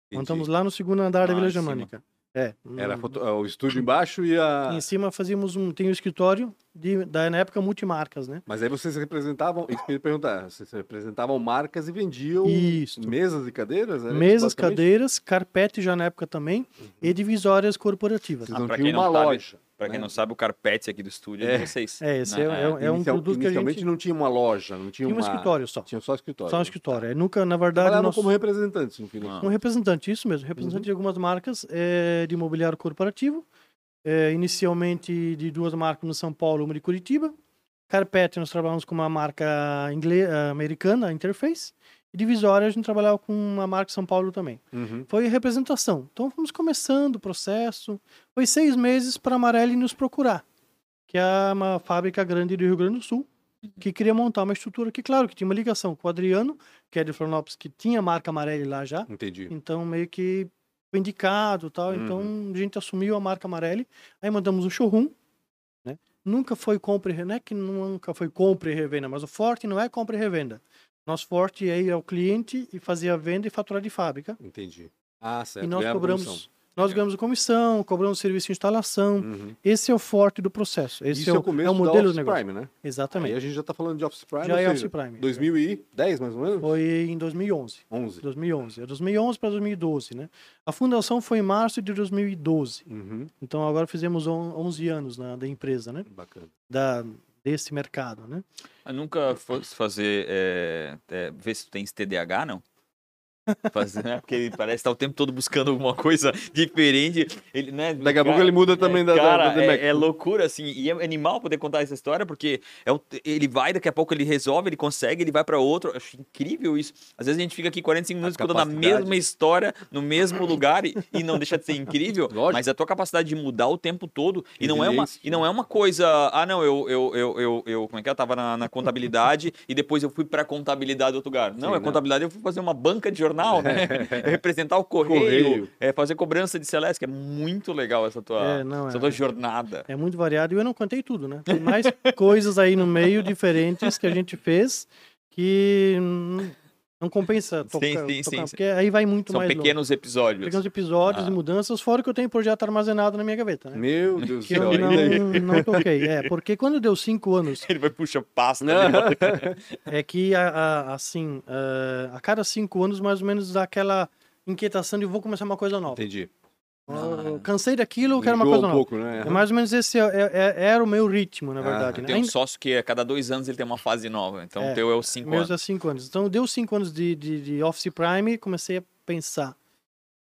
Entendi. Montamos lá no segundo andar da Lá Vila em cima. É. Era hum, foto- o estúdio embaixo e a. Em cima fazíamos um, tem um escritório de, da, na época, multimarcas, né? Mas aí vocês representavam, isso que eu ia perguntar, vocês representavam marcas e vendiam Isso. mesas e cadeiras? Era Mesas, cadeiras, carpete já na época também, e divisórias corporativas. Vocês Ah, não quem não uma sabe, Pra quem né? não sabe, o carpete aqui do estúdio é, É. de vocês. É, esse né? é, é, é um Inicial- produto que a Inicialmente gente... não tinha uma loja, não tinha, Tinha um uma... escritório só. Tinha só escritório. Só um escritório. É, nunca, na verdade, Trabalhavam nós... como representantes no final. Um representante, isso mesmo, representante Uhum. de algumas marcas é, de imobiliário corporativo. É, inicialmente de duas marcas no São Paulo, uma de Curitiba. Carpete, nós trabalhamos com uma marca ingle... eh, americana, a Interface. Divisória, a gente trabalhava com uma marca São Paulo também. Uhum. Foi representação. Então, fomos começando o processo. Foi seis meses para a Amarelli nos procurar, que é uma fábrica grande do Rio Grande do Sul, que queria montar uma estrutura que, claro, que tinha uma ligação com o Adriano, que é de Florianópolis, que tinha a marca Amarelli lá já. Entendi. Então, meio que foi indicado tal. Uhum. Então, a gente assumiu a marca Amarelli. Aí mandamos um showroom. Né? Nunca foi compra e revenda. Não é que nunca foi compra e revenda, mas o forte não é compra e revenda. Nosso forte é ir ao cliente e fazer a venda e faturar de fábrica. Entendi. Ah, certo. e nós cobramos, nós ganhamos comissão, cobramos serviço de instalação. Uhum. Esse é o forte do processo. Esse Isso é é o, começo é o modelo Office do negócio. Prime, né? Exatamente. Aí a gente já tá falando de Office Prime, Já é seja, Office Prime. 2010, mais ou menos? Foi em 2011. 11. 2011. É 2011 para 2012, né? A fundação foi em março de 2012. Uhum. Então agora fizemos on- 11 anos na, da empresa, né? Bacana. Da, desse mercado, né? Eu nunca fosse fazer. é, é, ver se tu tens TDAH, não? Fazer, né? Porque ele parece estar o tempo todo buscando alguma coisa diferente. Ele, né? Daqui a pouco ele muda também da- da- cara, da DMAC. é, é loucura, assim. E é animal poder contar essa história, porque é ele vai, daqui a pouco ele resolve, ele consegue, ele vai para outro. Eu acho incrível isso. Às vezes a gente fica aqui 45 minutos A escutando a mesma história, no mesmo lugar, e, e não deixa de ser incrível. Lógico. Mas a tua capacidade de mudar o tempo todo. E não, é uma, e não é uma coisa. Ah, não, eu, eu, eu, eu, eu como é que é? Eu tava na, na contabilidade e depois eu fui pra contabilidade do outro lugar. Não, Sim, é contabilidade, eu fui fazer uma banca de jornal, né? É representar o correio, Correio. É fazer cobrança de Celeste, que é muito legal essa tua, É, não, essa é. tua jornada. É muito variado e eu não contei tudo, né? Tem mais coisas aí no meio diferentes que a gente fez que Não compensa Sim, tocar, sim, tocar, sim, sim. porque aí vai muito São mais longe. pequenos episódios. Pequenos episódios Ah. e mudanças, fora que eu tenho projeto armazenado na minha gaveta, né? Meu Deus do céu. não, não toquei. É, porque quando deu cinco anos, Ele vai puxar pasta. É que, a- a- assim, ah, a cada cinco anos, mais ou menos, dá aquela inquietação de vou começar uma coisa nova. Entendi. Eu cansei daquilo, quero uma coisa um nova. pouco, né? É mais ou menos esse é- é- é- era o meu ritmo, na Ah, verdade. Eu né? tenho um sócio que a cada dois anos ele tem uma fase nova. Então É, o teu é os cinco meus anos. é cinco anos. Então, deu cinco anos de, de, de Office Prime, comecei a pensar.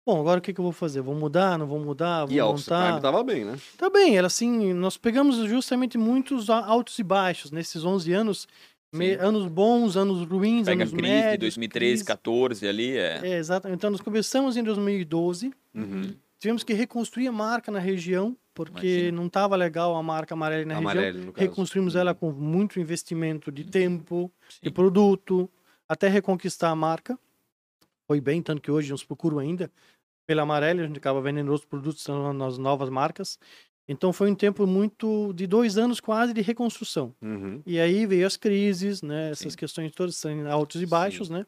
Bom, agora o que, que eu vou fazer? Vou mudar? Não vou mudar? Vou E montar? Prime tava bem, né? Tá bem, ela assim, nós pegamos justamente muitos altos e baixos nesses 11 anos, me- anos bons, anos ruins, Pega anos crise médios. de 2013, crise. 14 ali. É. É, exatamente. Então, nós começamos em 2012, Uhum. Tivemos que reconstruir a marca na região, porque Imagina. não estava legal a marca amarela na região. Amarelo, caso. Reconstruímos ela com muito investimento de tempo, de Sim. produto, até reconquistar a marca. Foi bem, tanto que hoje nos procuram ainda pela Amarela, a gente acaba vendendo outros produtos nas novas marcas. Então foi um tempo muito de dois anos quase de reconstrução. Uhum. E aí veio as crises, né? Essas Sim. questões todas são altos e baixos, né?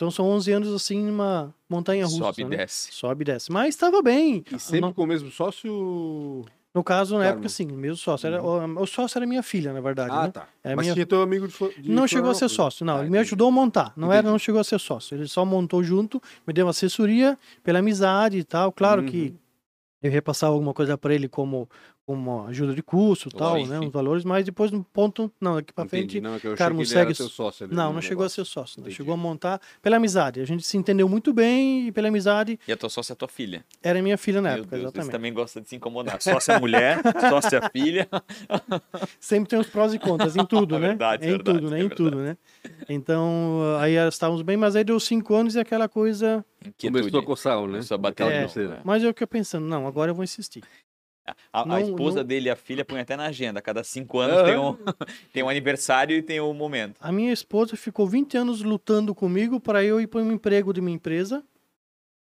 Então são 11 anos assim numa montanha russa, Sobe e né? desce. Sobe e desce. Mas estava bem. E sempre No- com o mesmo sócio. No caso, na Carmo. época, sim, mesmo sócio. Era, o, o sócio era minha filha, na verdade. Ah, né? tá. É Mas minha- tinha teu amigo de, de Não chegou a ser sócio, não. Ah, ele me entendi. ajudou a montar. Não era, não chegou a ser sócio. Ele só montou junto, me deu assessoria pela amizade e tal. Claro que Uhum. eu repassava alguma coisa para ele como, como ajuda de custo e tal, né? Os valores, mas depois no ponto, não, daqui para frente. Não, é que eu que ele era segue- sócio ali Não, no não chegou a negócio. ser sócio. Não. Chegou a montar pela amizade. A gente se entendeu muito bem e pela amizade E a tua sócia é tua filha. era minha filha na Meu época, Deus, você exatamente. também gosta de se incomodar. Sócia mulher, sócia filha. Sempre tem os prós e contras em tudo, né? Verdade, em verdade, tudo, né? é em tudo, né? Então, aí estávamos bem, mas aí deu cinco anos e aquela coisa. Inquietude. Começou a coçar, né? Começou a bater É. coceira. Mas eu fiquei pensando, não, agora eu vou insistir. A, a Não- esposa não- dele e a filha põem até na agenda. Cada cinco anos Aham. tem, um, tem um aniversário e tem um momento. A minha esposa ficou 20 anos lutando comigo para eu ir para um emprego de minha empresa,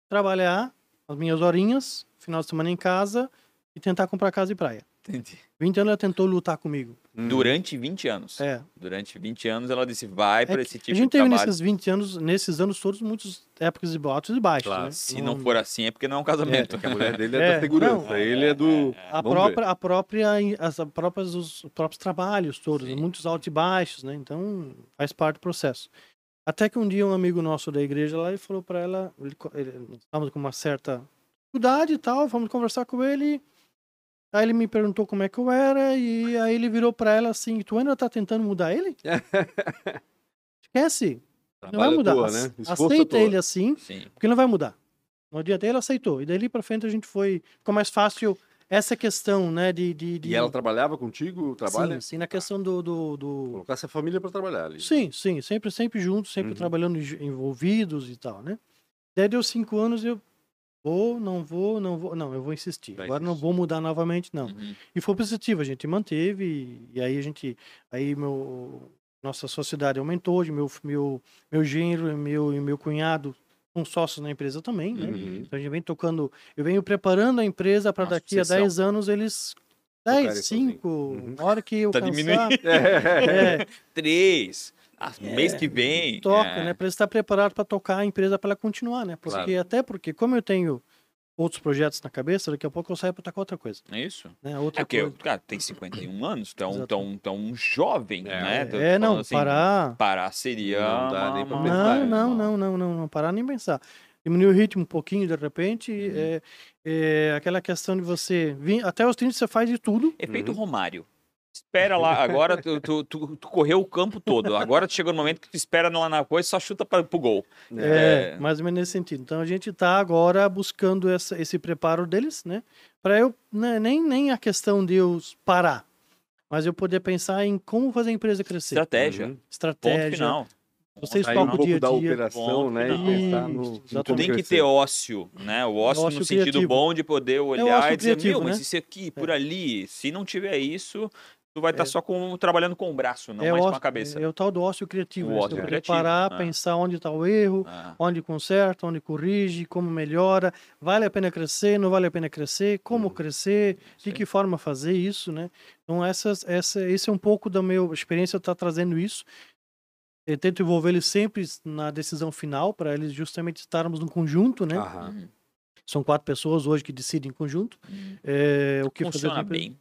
trabalhar as minhas horinhas, final de semana em casa e tentar comprar casa e praia. Entendi. 20 anos ela tentou lutar comigo. Hum. Durante 20 anos. É. Durante 20 anos ela disse, vai para É esse que tipo a gente de teve trabalho. nesses 20 anos, nesses anos todos, muitas épocas de altos e baixos. Claro. né? Se não for assim é porque não é um casamento. Porque a mulher dele é, É, da segurança. não. ele é do. A Vamos ver. própria, a própria, as próprias, os próprios trabalhos todos, Sim. muitos altos e baixos, né? Então, faz parte do processo. Até que um dia um amigo nosso da igreja lá, ele falou para ela, ele, ele, estávamos com uma certa dificuldade e tal, fomos conversar com ele, aí ele me perguntou como é que eu era, e aí ele virou para ela assim, tu ainda tá tentando mudar ele? Esquece, não vai Trabalho mudar. Ace- né? Aceita ele assim, Sim. porque não vai mudar. No dia dele, aceitou. E dali para frente a gente foi, ficou mais fácil essa questão, né, de... de, de E ela trabalhava contigo? Trabalha? Sim, sim, na questão do. do, do- Colocasse a família pra trabalhar ali. Sim, sim, sempre, sempre juntos, sempre Uhum. trabalhando envolvidos e tal, né? Daí deu cinco anos eu vou, não vou, não vou, não, eu vou insistir. Vai Agora não insistir. vou mudar novamente, não. Uhum. E foi positivo, a gente manteve e, e aí a gente, aí meu, nossa sociedade aumentou, meu, meu, meu genro e meu, e meu cunhado são sócios na empresa também, né? Uhum. Então a gente vem tocando, eu venho preparando a empresa para daqui a sucessão. 10 anos eles Tocarem 10, sozinho. 5, Uhum. hora que eu Tá cansar, diminuindo. é, Três. Ah, mês que vem. toca, é. né? Para estar preparado para tocar a empresa para ela continuar, né? Porque Claro. até porque como eu tenho outros projetos na cabeça, daqui a pouco eu saio para tocar outra coisa, É isso? né? Outra É porque, coisa. cara, tem 51 anos, é um, Exato. tão, tão jovem, É. né? Tô É, não, assim, parar. Parar seria. Não dá nem pra uma- pensar, Não, não, não, não, não, não, parar nem pensar. Diminuir o ritmo um pouquinho de repente, Uhum. é, é aquela questão de você vir até os 30 você faz de tudo. Efeito Uhum. Romário. Espera lá, agora tu, tu, tu, tu correu o campo todo. Agora chegou no momento que tu espera lá na coisa e só chuta pra, pro gol. É, É. mais ou menos nesse sentido. Então a gente está agora buscando essa- esse preparo deles, né? Para eu né, nem nem a questão de eu parar, mas eu poder pensar em como fazer a empresa crescer, Estratégia. Uhum. Ponto estratégia. final. Vocês Aí um tocam o pouco dia a da dia. operação, Ponto né? E final. pensar no, no Tem que ter ócio, né? O ócio, Ócio no sentido criativo. bom de poder olhar ócio e dizer, criativo, meu, mas né? isso aqui, por ali, se não tiver isso, tu vai estar É. só com, trabalhando com o braço, não é, mais com ócio- a cabeça. é o tal do ócio criativo. O né? ócio criativo, parar, é. pensar onde está o erro, Ah, onde conserta, onde corrige, como melhora, vale a pena crescer, não vale a pena crescer, como Uhum. crescer, de Sim. que forma fazer isso, né? Então essas, essa, esse é um pouco da minha experiência, está trazendo isso. Eu tento envolver eles sempre na decisão final, para eles justamente estarmos no conjunto, né? Aham. Uhum. São quatro pessoas hoje que decidem em conjunto. Uhum. É, o que fazer Funciona com a empresa. bem.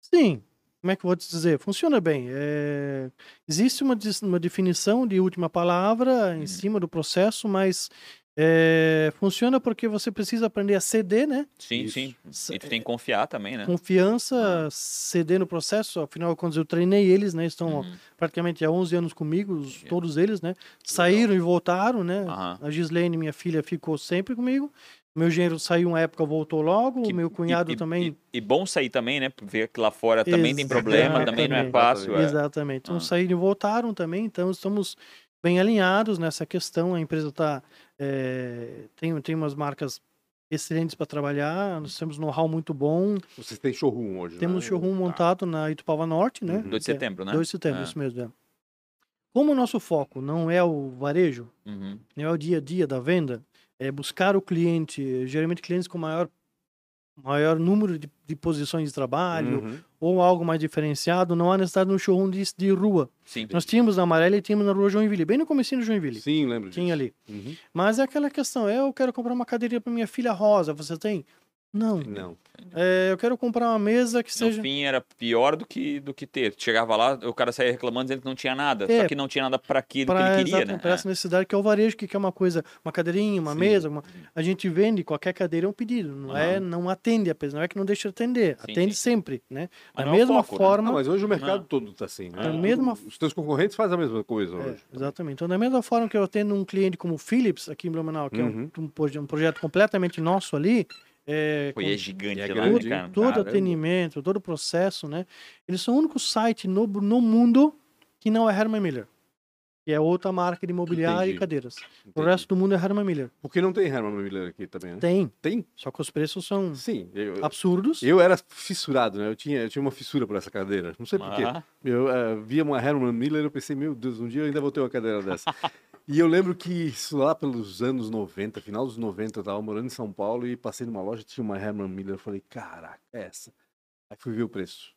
Sim. Como é que eu vou te dizer? Funciona bem. É, Existe uma, uma definição de última palavra em Uhum. cima do processo, mas é, funciona porque você precisa aprender a ceder, né? Sim, Isso. sim. E tu tem que confiar também, né? Confiança, ceder no processo. Afinal, quando eu treinei eles, né? Estão Uhum. praticamente há 11 anos comigo, todos eles, né? Saíram e voltaram, né? Aham. A Gislaine, minha filha, ficou sempre comigo. Meu genro saiu uma época, voltou logo. Que- o meu cunhado e, também. E, e bom sair também, né? Ver que lá fora também tem problema, também não é Exatamente. fácil. é. Exatamente. Então Ah. saíram e voltaram também. Então estamos bem alinhados nessa questão. A empresa tá, é, tem, tem umas marcas excelentes para trabalhar. Nós temos know-how muito bom. Vocês têm showroom hoje, Temos né? showroom Tá. montado na Itupava Norte, né? Uhum. 2 de setembro, né? 2 de setembro, É. isso mesmo. É. Como o nosso foco não é o varejo, Uhum. não é o dia a dia da venda, é buscar o cliente, geralmente clientes com maior maior número de, de posições de trabalho Uhum. ou algo mais diferenciado, não há necessidade no showroom de, de rua. Sim. Nós tínhamos na Amarela e tínhamos na rua Joinville, bem no comecinho de Joinville. Sim, lembro disso. Tinha ali. Uhum. Mas é aquela questão, é, eu quero comprar uma cadeirinha para minha filha rosa, você tem? Não. Não. É, eu quero comprar uma mesa que No seja... fim era pior do que, do que ter. Chegava lá, o cara saía reclamando dizendo que não tinha nada. É. Só que não tinha nada para aquilo Pra, que ele queria, né? pra essa necessidade que é o varejo, que quer uma coisa, uma cadeirinha, uma Sim. mesa, uma- a gente vende qualquer cadeira é um pedido, não é, Aham. não atende, apesar não é que não deixa de atender, Sim, atende sim. sempre, né? Mas Da é mesma foco, né? forma, Não, mas hoje o mercado Não. todo tá assim, né? Da mesma- Os teus concorrentes fazem a mesma coisa É, hoje. exatamente. Então, da mesma forma que eu atendo um cliente como o Philips aqui em Blumenau, que Uhum. é um, um proje- um projeto completamente nosso ali, é, Pô, com é gigante É lá, grande, né, cara? todo Caramba. atendimento, todo o processo, né? Eles são o único site no, no mundo que não é Herman Miller, que é outra marca de mobiliário Entendi. e cadeiras. O Entendi. resto do mundo é Herman Miller. Porque não tem Herman Miller aqui também, né? Tem, Tem? só que os preços são Sim. Eu, absurdos. eu era fissurado, né? Eu tinha, eu tinha uma fissura por essa cadeira. Não sei porquê. Ah, Eu eh, via uma Herman Miller e eu pensei, meu Deus, um dia eu ainda vou ter uma cadeira dessa. e eu lembro que isso lá pelos anos 90, final dos 90, eu tava morando em São Paulo e passei numa loja, tinha uma Herman Miller. Eu falei, caraca, é essa. Aí fui ver o preço.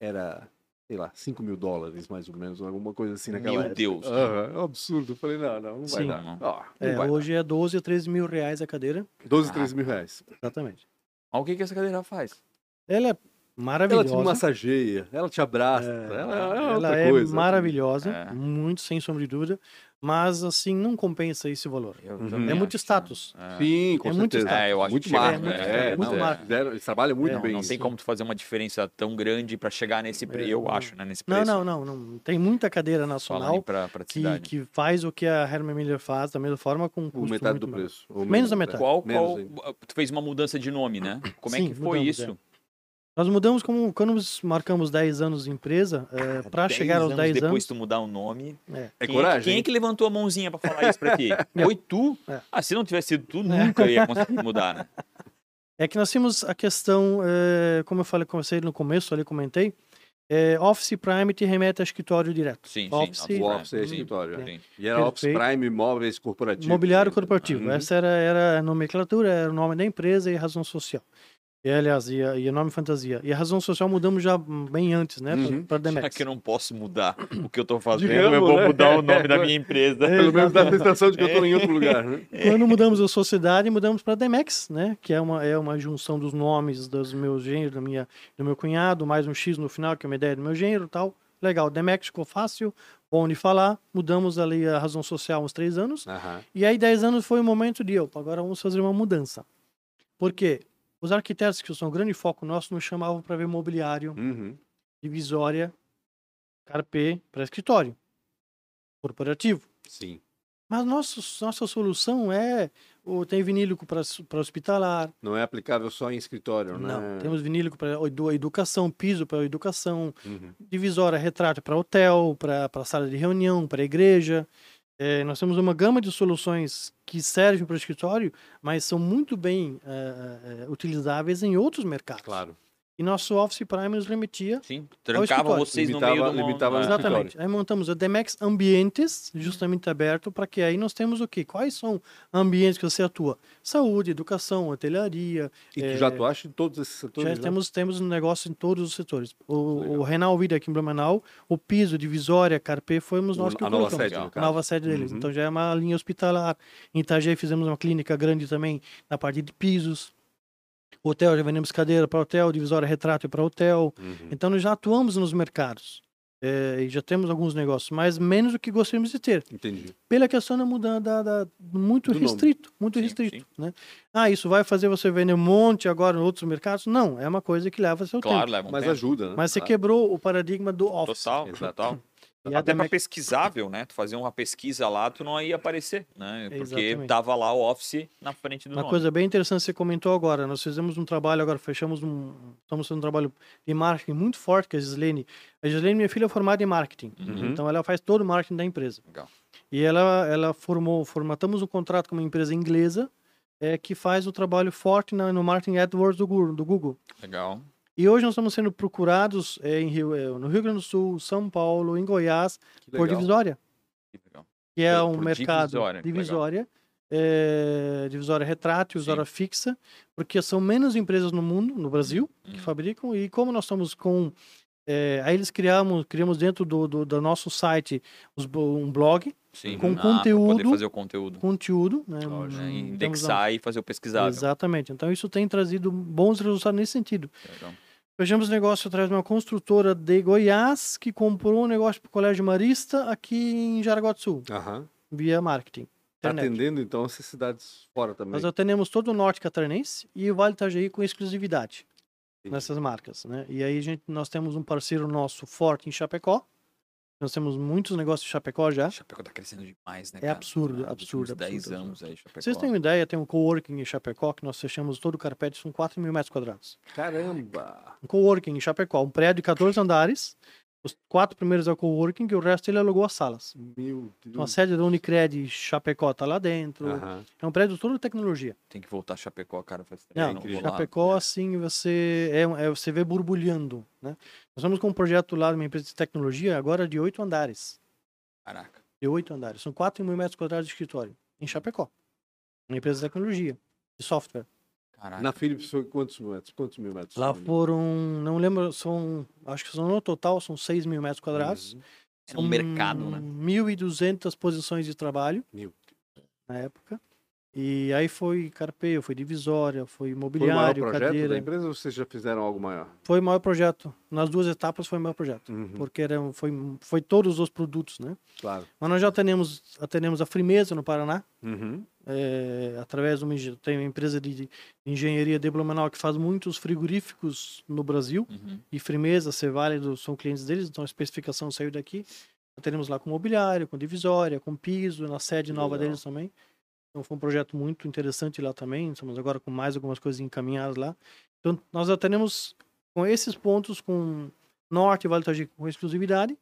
Era, sei lá, 5 mil dólares, mais ou menos, alguma coisa assim naquela Meu época. Deus. Aham, é um absurdo. Eu falei, não, não, não vai Sim. dar. Ó, não É, vai hoje é 12 a 13 mil reais a cadeira. dar. 12, 13 mil reais. Exatamente. Olha o que, que essa cadeira faz. Ela é Ela te maravilhosa. massageia, ela te abraça. É, ela, é ela é coisa. maravilhosa, É. muito sem sombra de dúvida, mas assim não compensa esse valor. Uhum. É muito acho, status. né? Sim, com É muito certeza. É, eu acho muito que marca. é muito- É, muito não, eles trabalham muito É, bem. Não tem isso. como tu fazer uma diferença tão grande para chegar nesse preço, É, eu não. acho, né? Nesse Não, preço. não, não, não. Tem muita cadeira nacional para que, praticidade. que faz o que a Herman Miller faz da mesma forma com um O custo metade muito do preço. ou Menos da é. metade. Qual, Menos qual, tu fez uma mudança de nome, né? Como é Sim, que foi mudamos, isso? É. Nós mudamos como quando marcamos 10 anos de empresa, para 10 chegar aos anos 10 depois anos. tu mudar o nome. É. É quem, coragem. Quem é que levantou a mãozinha para falar isso pra ti? Foi tu? É. Ah, se não tivesse sido tu, nunca ia conseguir mudar, né? É que nós temos a questão, eh, como eu falei, comecei no começo ali, comentei, eh, Office Prime te remete a escritório direto. Sim, Office, sim. O Office é escritório. é. sim. E era Office. Prime Imóveis Corporativo. Mobiliário corporativo. Uhum. Essa era, era a nomenclatura, era o nome da empresa e razão social. E, aliás, e, e o nome fantasia. E a razão social mudamos já bem antes, né? Uhum. Para Já Demex. que eu não posso mudar o que eu tô fazendo, Digamos, eu vou né? mudar o nome da minha empresa. É, Pelo menos dá a sensação de que eu estou em outro lugar, né? Quando mudamos a sociedade, mudamos para Demex, né? Que é uma, é uma junção dos nomes dos meus gêneros, da minha, do meu cunhado, mais um X no final, que é uma ideia do meu gênero e tal. Legal, Demex ficou fácil, bom de falar. Mudamos ali a razão social uns três anos. Aham. E aí, 10 anos foi o momento de, opa, agora vamos fazer uma mudança. Por quê? Os arquitetos, que são um grande foco nosso, nos chamavam para ver mobiliário, Uhum. divisória, carpê para escritório, corporativo. Sim. Mas nosso, nossa solução é, tem vinílico para hospitalar, Não é aplicável só em escritório, né? não, temos vinílico para educação, piso para educação, Uhum. divisória, retrato para hotel, para sala de reunião, para igreja. É, nós temos uma gama de soluções que servem para o escritório, mas são muito bem é, é, utilizáveis em outros mercados. Claro. E nosso Office Prime nos remetia Sim, trancava vocês no Limitava- meio do limitava os Exatamente. Aí montamos o Demex Ambientes, justamente aberto, para que aí nós temos o quê? Quais são ambientes que você atua? Saúde, educação, hotelaria. E tu é, já atuaste em todos esses setores? Já né? temos, temos um negócio em todos os setores. O, o Renal Vida aqui em Blumenau, o piso, divisória, Carpê, fomos nós O- que a nova sede, no a nova sede deles. Uhum. Então já é uma linha hospitalar. Em Itajaí fizemos uma clínica grande também na parte de pisos. Hotel, já vendemos cadeira para hotel, divisória retrato para hotel. Uhum. Então nós já atuamos nos mercados. É, e já temos alguns negócios, mas menos do que gostaríamos de ter. Entendi. Pela questão da mudança da, da- muito Do nome. restrito, muito Sim, restrito, sim. né? Ah, isso vai fazer você vender um monte agora em outros mercados? Não, é uma coisa que leva seu Claro, tempo. leva um Mas tempo. ajuda, né? Mas você Ah, quebrou o paradigma do office. Total, Exato. total. E Até para pesquisável, né? Tu fazer uma pesquisa lá, tu não ia aparecer, né? Porque Exatamente. tava lá o Office na frente do Uma nome. coisa bem interessante que você comentou agora. Nós fizemos um trabalho agora, fechamos um. Estamos fazendo um trabalho de marketing muito forte com a Gislene. A Gislene, minha filha, é formada em marketing. Uhum. Então ela faz todo o marketing da empresa. Legal. E ela, ela formou, formatamos um contrato com uma empresa inglesa é, que faz o trabalho forte na- no marketing AdWords. Do Google. Legal. E hoje nós estamos sendo procurados é, em Rio, é, no Rio Grande do Sul, São Paulo, em Goiás, por divisória. Que legal. que é Por- um por mercado divisória, divisória, é, divisória retrátil, Sim. divisória fixa, porque são menos empresas no mundo, no Brasil, que Uhum. fabricam, e como nós estamos com. É, aí eles criamos, criamos dentro do, do, do nosso site os um blog, Sim. Com Ah, pra poder conteúdo. fazer o conteúdo. conteúdo, né? Lógico. um- né? Indexar e fazer o. Exatamente. Então isso tem trazido bons resultados nesse sentido. Legal. Fechamos negócio atrás de uma construtora de Goiás que comprou um negócio para o Colégio Marista aqui em Jaraguá do Sul, Aham. via marketing. Tá internet. atendendo, então, essas cidades fora também. Nós atendemos todo o norte catarinense e o Vale do Itajaí com exclusividade. Nessas marcas, né? E aí gente, nós temos um parceiro nosso forte em Chapecó. Nós temos muitos negócios em Chapecó já. Chapecó tá crescendo demais, né? É cara? absurdo, nos absurdo, últimos 10 absurdo, anos aí, Chapecó. Vocês têm uma ideia, tem um coworking em Chapecó que nós fechamos todo o carpete, são 4 mil metros quadrados. Caramba! Um coworking em Chapecó, um prédio de 14 andares. Os quatro primeiros é o coworking e o resto ele alugou as salas. Meu Então a Deus. sede da Unicred Chapecó tá lá dentro. Aham. É um prédio todo de tecnologia. Tem que voltar a Chapecó, cara. Faz tempo Não, que não vou lá. Chapecó, assim, você, é, é, você vê borbulhando, né? Nós estamos com um projeto lá de uma empresa de tecnologia, agora de oito andares. Caraca. De oito andares. São 4 mil metros quadrados de escritório, em Chapecó. Uma empresa de tecnologia, de software. Caraca. Na Philips foi quantos metros? Quantos mil metros? Lá foram, não lembro, são, acho que são no total, são 6 mil metros quadrados. Uhum. É um mercado, né? 1.200 posições de trabalho Meu na época. E aí foi carpeio, foi divisória, foi Foi o maior imobiliário, projeto da cadeira. empresa ou vocês já fizeram algo maior? Foi o maior projeto. Nas duas etapas foi o maior projeto. Uhum, Porque era, foi, foi todos os produtos, né? Claro. Mas nós já atendemos, atendemos a Frimeza no Paraná, Uhum. é, através de uma, tem uma empresa de, engenharia de Blumenau que faz muitos frigoríficos no Brasil. Uhum. E Frimeza, Ceválido são clientes deles, então a especificação saiu daqui. Teremos lá com mobiliário, com divisória, com piso, na sede nova Legal. deles também. Então foi um projeto muito interessante lá também. Estamos agora com mais algumas coisas encaminhadas lá. Então nós atendemos com esses pontos, com Norte e Vale do com exclusividade.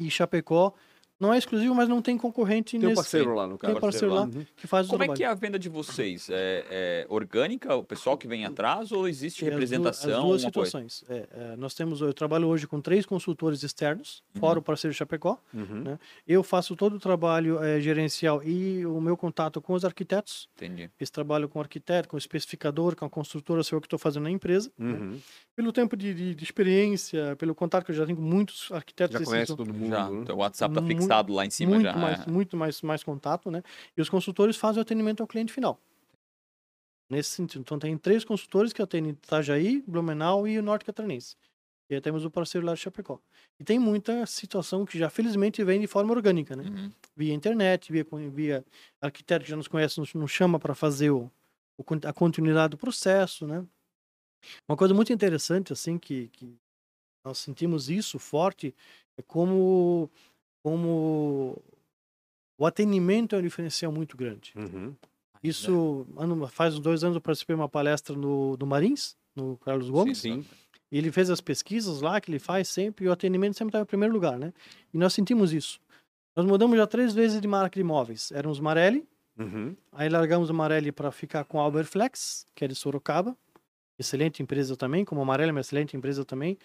E Chapecó não é exclusivo, mas não tem concorrente Tem um nesse parceiro lá no tem caso. um parceiro lá Uhum. que faz o Como é trabalho. que é a venda de vocês? É, é orgânica, o pessoal que vem atrás, ou existe É, as representação? As duas alguma coisa? situações. É, é, nós temos, eu trabalho hoje com três consultores externos, Uhum. fora o parceiro Chapecó. Uhum. Né? Eu faço todo o trabalho eh, gerencial e o meu contato com os arquitetos. Entendi. Esse trabalho com o arquiteto, com o especificador, com a construtora, sou eu que estou fazendo na empresa. né? Uhum. Pelo tempo de, de- de experiência, pelo contato que eu já tenho com muitos arquitetos. Já conhece todo mundo. Já, né? o WhatsApp tá Muito- lá em cima muito já. mais, é. muito mais, mais contato, né? E os consultores fazem o atendimento ao cliente final. Nesse sentido. Então, tem três consultores que atendem Itajaí, Blumenau e o Norte Catarinense. E aí temos o parceiro lá de Chapecó. E tem muita situação que já felizmente vem de forma orgânica, né? Uhum. via internet, via, via arquiteto que já nos conhece, nos, nos chama para fazer o, o a continuidade do processo, né? Uma coisa muito interessante, assim, que, que nós sentimos isso forte, é como, como o atendimento é um diferencial muito grande. Uhum. Isso, ano, faz uns dois anos eu participei de uma palestra no, no Marins, no Carlos Gomes, Sim. e ele fez as pesquisas lá que ele faz sempre, e o atendimento sempre está em primeiro lugar, né? E nós sentimos isso. Nós mudamos já três vezes de marca de imóveis. Éramos Marelli, Uhum. aí largamos o Marelli para ficar com a Alberflex, que é de Sorocaba. excelente empresa também, como a Amarela é uma excelente empresa também.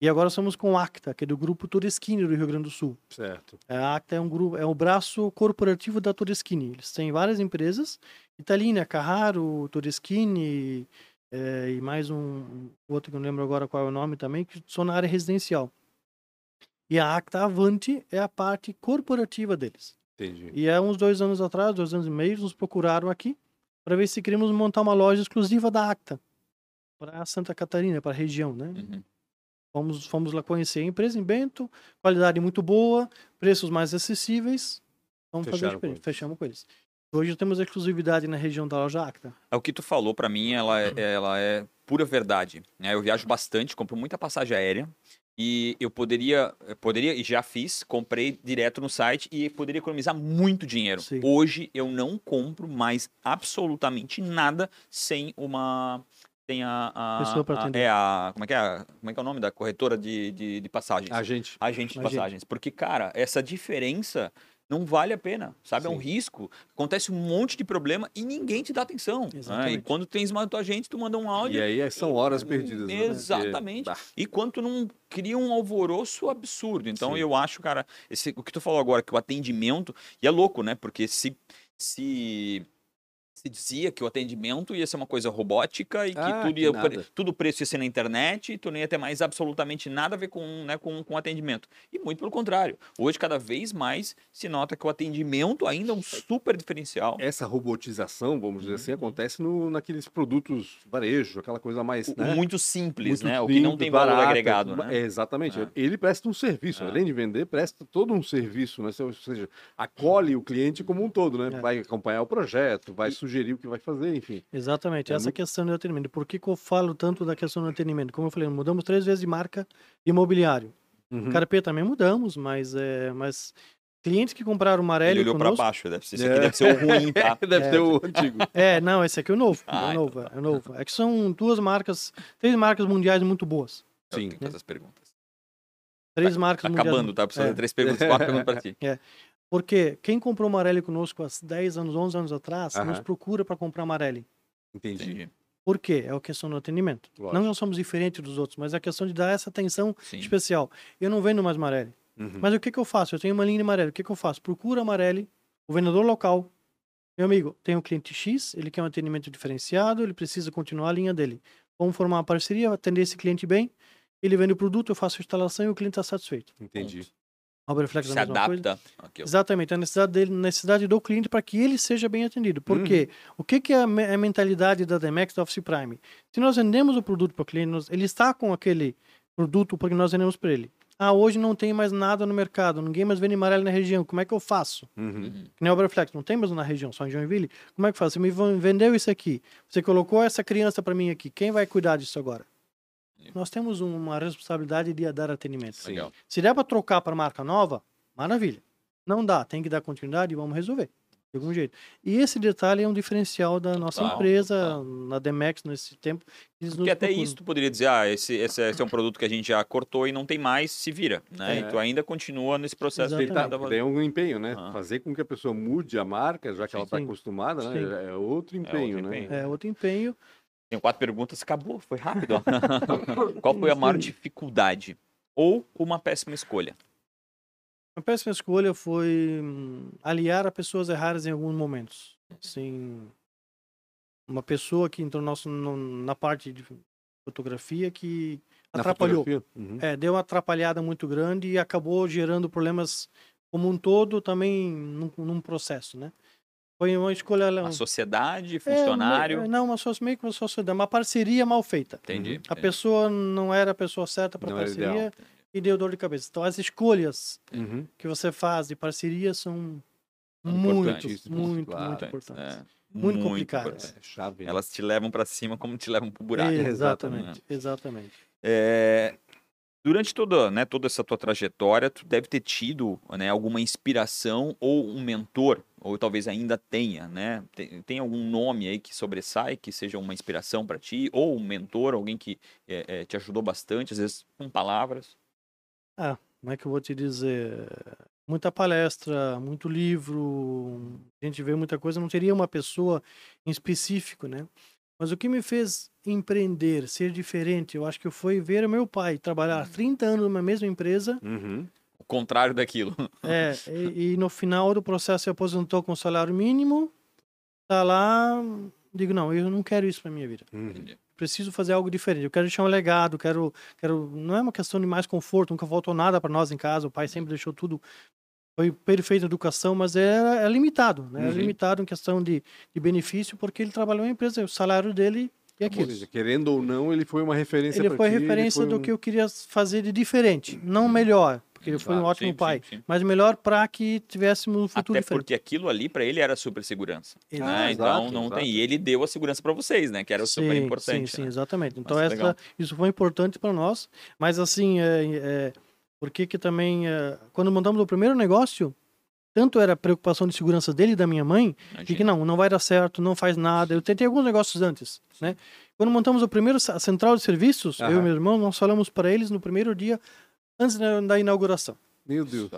E agora somos com a Acta, que é do grupo Toreschini do Rio Grande do Sul. Certo. A Acta é um grupo, é o braço corporativo da Toreschini. Eles têm várias empresas, Italina, Carraro, Toreschini é, e mais um outro que eu não lembro agora qual é o nome também, que são na área residencial. E a Acta Avante é a parte corporativa deles. Entendi. E há uns dois anos atrás, dois anos e meio, nos procuraram aqui para ver se queríamos montar uma loja exclusiva da Acta para Santa Catarina, para a região, né? Uhum. Fomos, fomos lá conhecer a empresa em Bento, qualidade muito boa, preços mais acessíveis. Vamos fazer Fecharam com experiência. eles. Fechamos com eles. Hoje temos exclusividade na região da loja Acta. É o que tu falou pra mim, ela é, ela é pura verdade. né? Eu viajo bastante, compro muita passagem aérea e eu poderia, eu poderia e já fiz, comprei direto no site e poderia economizar muito dinheiro. Sim. Hoje eu não compro mais absolutamente nada sem uma sem a, a, Pessoa pra a- atender. é a como é que é como é que é o nome da corretora de, de, de passagens? A gente. agente de Agente. passagens. Porque, cara, essa diferença não vale a pena, sabe? É um Sim. risco. Acontece um monte de problema e ninguém te dá atenção. né? E quando tens uma tua agente, tu manda um áudio. E aí são horas perdidas. né? Exatamente. Porque- E quando tu não cria um alvoroço absurdo. Então Sim. eu acho, cara, esse, o que tu falou agora, que o atendimento. E é louco, né? Porque se. se se dizia que o atendimento ia ser uma coisa robótica e que, Ah, tudo, que ia, nada. tudo preço ia ser na internet e tu não ia ter mais absolutamente nada a ver com, né, com, com atendimento. E muito pelo contrário. Hoje, cada vez mais, se nota que o atendimento ainda é um super diferencial. Essa robotização, vamos dizer Uhum. assim, acontece no, naqueles produtos varejo, aquela coisa mais. O- né? Muito simples, muito né? O que não simples, tem valor agregado, né? É, exatamente. É. Ele presta um serviço, É. além de vender, presta todo um serviço, né? Ou seja, acolhe o cliente como um todo, né? É. Vai acompanhar o projeto, vai sugerir o que vai fazer, enfim. Exatamente, É essa muito- questão do atendimento. Por que, que eu falo tanto da questão do atendimento? Como eu falei, mudamos três vezes de marca imobiliário. Uhum. Carpê também mudamos, mas, é, mas clientes que compraram o Ele Marelli olhou conosco... baixo, deve ser, esse É. aqui deve ser o ruim, tá? Deve É. ter o antigo. É, não, esse aqui é o novo. Ah, é o novo, é o novo. É que são duas marcas, três marcas mundiais muito boas. Sim. tenho todas as perguntas. Três marcas Tá mundiais. acabando, tá? Precisa É. de três perguntas, quatro perguntas pra ti. Porque quem comprou Marelli conosco há 10 anos, 11 anos atrás, Aham. nos procura para comprar Marelli. Entendi. Entendi. Por quê? É a questão do atendimento. Lógico. Não nós somos diferentes dos outros, mas é a questão de dar essa atenção Sim. especial. Eu não vendo mais Marelli. Uhum. Mas o que, que eu faço? Eu tenho uma linha de Marelli. O que, que eu faço? Procura Marelli, o vendedor local. Meu amigo, tem o cliente X, ele quer um atendimento diferenciado, ele precisa continuar a linha dele. Vamos formar uma parceria, atender esse cliente bem. Ele vende o produto, eu faço a instalação e o cliente está satisfeito. Entendi. Oberflex é Se a mesma coisa. adapta. Aqui. Exatamente, a necessidade dele, necessidade do cliente para que ele seja bem atendido. Por quê? O que, que é a, me- a mentalidade da Demex da Office Prime? Se nós vendemos o produto para o cliente, nós- ele está com aquele produto porque nós vendemos para ele. Ah, hoje não tem mais nada no mercado, ninguém mais vende amarelo na região, como é que eu faço? Uhum. Que nem a Oberflex, não tem mais na região, só em Joinville. Como é que faz? Você me ven- vendeu isso aqui, você colocou essa criança para mim aqui, quem vai cuidar disso agora? Nós temos uma responsabilidade de dar atendimento. Sim. Legal. Se der para trocar para marca nova, maravilha. Não dá, tem que dar continuidade e vamos resolver. De algum jeito. E esse detalhe é um diferencial da nossa empresa, total. na Demex, nesse tempo. Eles Porque até procuram. isso tu poderia dizer, ah, esse, esse, esse é um produto que a gente já cortou e não tem mais, se vira, né? É. E tu ainda continua nesse processo de Exatamente. Tentar daí é um empenho, né? Ah. Fazer com que a pessoa mude a marca, já que ela está Sim. acostumada, né? Sim. É outro empenho, outro né? empenho. É outro empenho. Tenho quatro perguntas, acabou, foi rápido. ó. Qual foi a maior dificuldade? Ou uma péssima escolha? A péssima escolha foi hum, aliar a pessoas erradas em alguns momentos. Assim, uma pessoa que entrou nosso, no- na parte de fotografia que Na atrapalhou. fotografia? Uhum. É, deu uma atrapalhada muito grande e acabou gerando problemas como um todo também num, num processo, né? Foi uma escolha... Uma sociedade, É, funcionário? me- não, uma meio que uma sociedade, uma parceria mal feita. Entendi. A entendi. pessoa não era a pessoa certa para parceria e deu dor de cabeça. Então, as escolhas Uhum. que você faz de parceria são muito, importantes, muito, claro. muito É, importantes. é, Muito complicadas. importante. É chave. né? Elas te levam pra cima como te levam pro buraco. exatamente, exatamente. É, durante toda, né, toda essa tua trajetória, tu deve ter tido né, alguma inspiração ou um mentor, ou talvez ainda tenha, né? Tem, tem algum nome aí que sobressai, que seja uma inspiração para ti, ou um mentor, alguém que é, é, te ajudou bastante, às vezes com palavras. Como é que eu vou te dizer? Muita palestra, muito livro, a gente vê muita coisa, não teria uma pessoa em específico, né? Mas o que me fez empreender, ser diferente, eu acho que foi ver o meu pai trabalhar 30 anos numa mesma empresa, Uhum. O contrário daquilo. é, e, e no final do processo se aposentou com salário mínimo, tá lá, digo, não, eu não quero isso para minha vida. Uhum. Preciso fazer algo diferente. Eu quero deixar um legado, quero, quero, não é uma questão de mais conforto, nunca faltou nada para nós em casa, o pai sempre deixou tudo foi perfeita educação, mas era, é limitado, né? Era Uhum. limitado em questão de, de benefício, porque ele trabalhou em empresa, o salário dele e Ou aquilo. seja, querendo ou não, ele foi uma referência Ele foi ti, referência foi do um- que eu queria fazer de diferente, não melhor, porque ele foi um ótimo sim, pai, sim, sim. mas melhor para que tivéssemos um futuro Até diferente. porque aquilo ali pra ele era super segurança. Exato. né? Então exato, não exato. tem. E ele deu a segurança pra vocês, né? Que era super importante. Sim, sim, né? exatamente. Então, Nossa, essa, isso foi importante para nós. Mas, assim, é, é, porque que também, é, quando montamos o primeiro negócio, tanto era a preocupação de segurança dele e da minha mãe, de que não, não vai dar certo, não faz nada. Eu tentei alguns negócios antes, né? Quando montamos o primeiro a central de serviços, eu e meu irmão, nós falamos para eles no primeiro dia, antes da, inauguração. Meu Deus.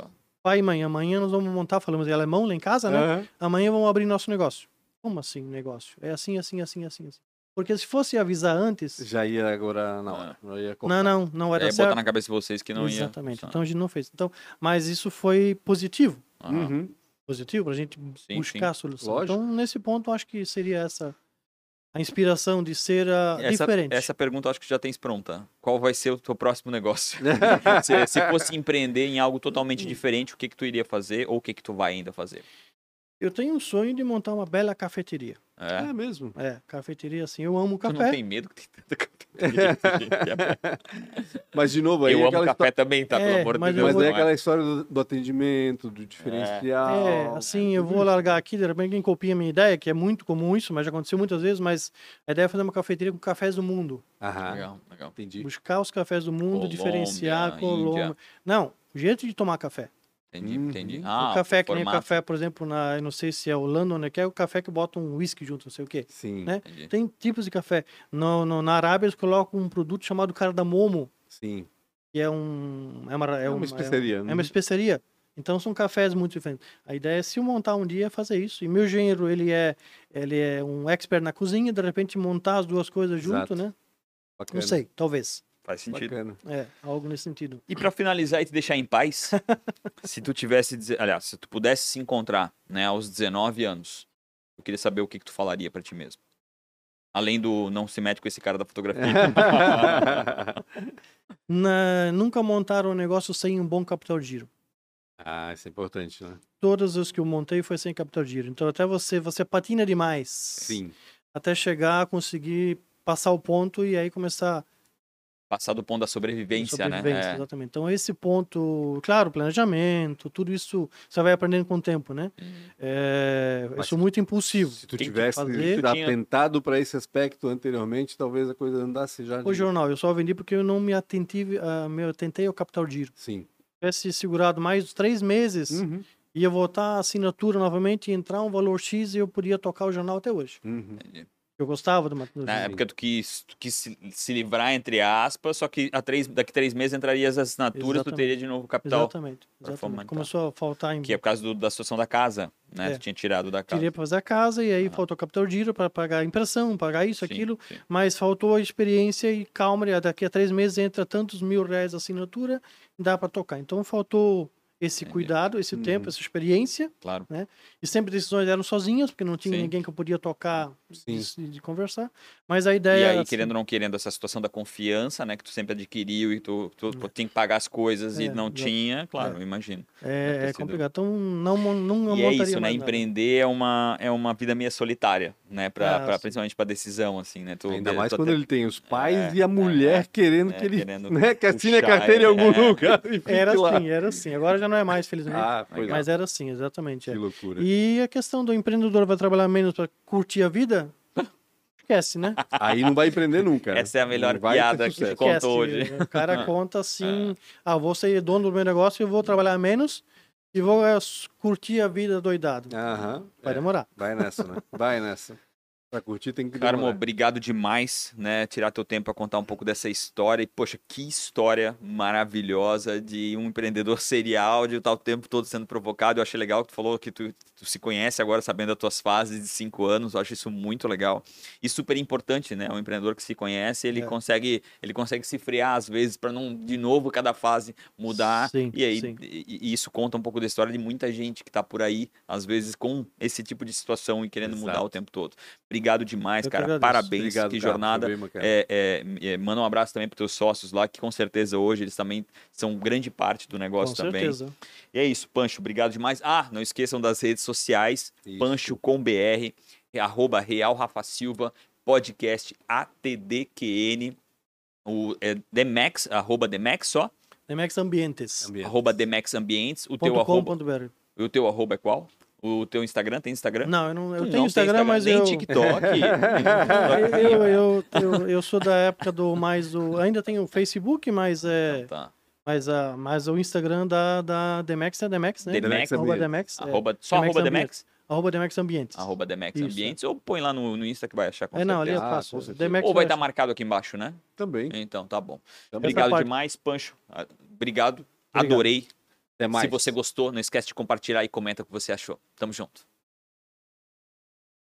Pai e mãe, amanhã nós vamos montar, falamos em alemão lá em casa, né? Aham. amanhã vamos abrir nosso negócio. Como assim negócio? É assim, assim, assim, assim, assim. Porque se fosse avisar antes, Já ia agora na hora. Já ia não, não, não era É, certo. botar na cabeça de vocês que não ia. Exatamente. Então a gente não fez. Então, mas isso foi positivo. Uhum. positivo para a gente Sim, buscar sim. a solução. Lógico. Então nesse ponto acho que seria essa a inspiração de ser Essa, diferente. essa pergunta eu acho que já tens pronta. Qual vai ser o teu próximo negócio? se, se fosse empreender em algo totalmente diferente, o que que tu iria fazer ou o que que tu vai ainda fazer? Eu tenho um sonho de montar uma bela cafeteria. É. É mesmo. É, cafeteria assim, eu amo Tu não café. tem medo que tem tanta cafeteria? Mas de novo, aí eu é amo aquela café história... também, tá? É, Pelo amor de mas Deus. Mas aí é não aquela história do, do atendimento, do diferencial. É, assim, eu vou largar aqui, de repente alguém copia a minha ideia, que é muito comum isso, mas já aconteceu muitas vezes, mas a ideia é fazer uma cafeteria com cafés do mundo. Aham, Legal, legal. entendi. Buscar os cafés do mundo, Colômbia, diferenciar, Índia. Colômbia. Não, o jeito de tomar café. Entendi, Uhum. entendi. o Ah, café que nem o café, por exemplo, na, eu não sei se é o London, né, que é o café que bota um whisky junto, não sei o quê. Sim, né? Entendi. Tem tipos de café. No, no- na Arábia eles colocam um produto chamado cardamomo, sim. que é um é uma, é É uma uma- especiaria, É, né? uma especiaria. Então são cafés muito diferentes. A ideia é se eu montar um dia fazer isso. E meu engenheiro, ele é ele é um expert na cozinha, de repente montar as duas coisas Exato. junto, né? Bacana. Não sei, talvez. Faz sentido. Bacana. É, algo nesse sentido. E pra finalizar e te deixar em paz, se tu tivesse, aliás, se tu pudesse se encontrar, né, aos 19 anos, eu queria saber o que que tu falaria pra ti mesmo. Além do não se mete com esse cara da fotografia. Na- nunca montaram um negócio sem um bom capital de giro. ah, isso é importante, né? Todas as que eu montei foi sem capital de giro. Então até você, você patina demais. Sim. Até chegar a conseguir passar o ponto e aí começar Passar do ponto da sobrevivência, sobrevivência, né? É. Exatamente. Então esse ponto, claro, planejamento, tudo isso você vai aprendendo com o tempo, né? Uhum. É, eu sou muito impulsivo. Se tu Quem que tivesse fazer- atentado para esse aspecto anteriormente, talvez a coisa andasse já. O de- jornal, eu só vendi porque eu não me atentei, ah, me atentei ao capital de giro. Sim. Se tivesse segurado mais de três meses, Uhum. ia voltar a assinatura novamente, entrar um valor X e eu podia tocar o jornal até hoje. Uhum. Eu gostava do Matheus. Na época tu quis, tu quis se, se livrar, entre aspas, só que a três, daqui três meses entraria as assinaturas, tu Exatamente. teria de novo capital. Exatamente. exatamente. Começou a faltar em Que é por causa do- da situação da casa, né? É. Tu tinha tirado da casa. Tirei para fazer a casa e aí Ah. faltou capital de giro para pagar a impressão, pagar isso, Sim, aquilo. sim. Mas faltou a experiência e calma, e daqui a três meses entra tantos mil reais a assinatura, dá para tocar. Então faltou esse cuidado, esse Uhum. tempo, essa experiência. Claro. E sempre decisões eram sozinhas, porque não tinha Sim. ninguém que eu podia tocar. De, de conversar. Mas a ideia E aí, era assim, querendo ou não querendo, essa situação da confiança, né? Que tu sempre adquiriu e tu, tu, tu tinha que pagar as coisas e É, não exato. tinha, claro, eu imagino. É, é complicado. Então não, mon- não e é isso, né? nada. Empreender é uma, é uma vida meio solitária, né? Pra, Ah, pra- principalmente pra decisão, assim, né? Tu, Ainda tu mais até- quando ele tem os pais É, e a mulher é, querendo é, que ele querendo né, que assine a carteira em é. algum lugar. e Era lá. assim, era assim. Agora já não é mais, felizmente. Ah. Mas era assim, exatamente. é. Que loucura. E a questão do empreendedor vai trabalhar menos para curtir a vida? Esquece, né? Aí não vai empreender nunca. né? Essa é a melhor Não piada que sucesso. contou hoje. O cara conta assim: ah, vou ser dono do meu negócio e vou trabalhar menos e vou eh, curtir a vida doidado. Aham. Vai é, demorar. vai nessa, né? Vai nessa. Pra curtir tem que Carmo, demorar. obrigado demais, né? Tirar teu tempo para contar um pouco dessa história. E, poxa, que história maravilhosa de um empreendedor serial, de estar o tempo todo sendo provocado. Eu achei legal que tu falou que tu, tu se conhece agora, sabendo das tuas fases de cinco anos. Eu acho isso muito legal. E super importante, né? Um empreendedor que se conhece, ele, É. consegue, ele consegue se frear às vezes para não, de novo, cada fase mudar. Sim, e aí, sim. e, e isso conta um pouco da história de muita gente que tá por aí, às vezes, com esse tipo de situação e querendo mudar Exato. o tempo todo. Obrigado demais, Eu cara. Parabéns, Obrigado, que cara. jornada. Bacana. É, é, é, manda um abraço também para teus sócios lá, que com certeza hoje eles também são grande parte do negócio Com também. certeza. E é isso, Pancho, obrigado demais. Ah, não esqueçam das redes sociais, Isso. Pancho com BR, arroba Real Rafa Silva, podcast ATDQN, o é, Demax, arroba Demax só, Demex Ambientes. Ambiente. arroba Demax Ambientes, o teu com, arroba, o teu arroba é qual? O teu Instagram, tem Instagram? Não, eu, não, eu tenho não Instagram, tem mas nem eu, TikTok. eu, eu, eu, eu sou da época do mais do. Ainda tenho o Facebook, mas é. Tá. Mas, a, mas o Instagram da, da Demex é Demex, né? Demex Arroba é, Arroba, só Demex arroba. Demex? Arroba Demex Ambientes. Arroba Demex Isso, Ambientes. Ou põe lá no, no Insta que vai achar com É, não, ali é certeza. Ah, com certeza. Demex Ou vai estar achar. marcado aqui embaixo, né? Também. Então, tá bom. Também. Obrigado parte. demais, Pancho. Ah, Obrigado. Obrigado. Adorei. Se você gostou, não esquece de compartilhar e comenta o que você achou. Tamo junto.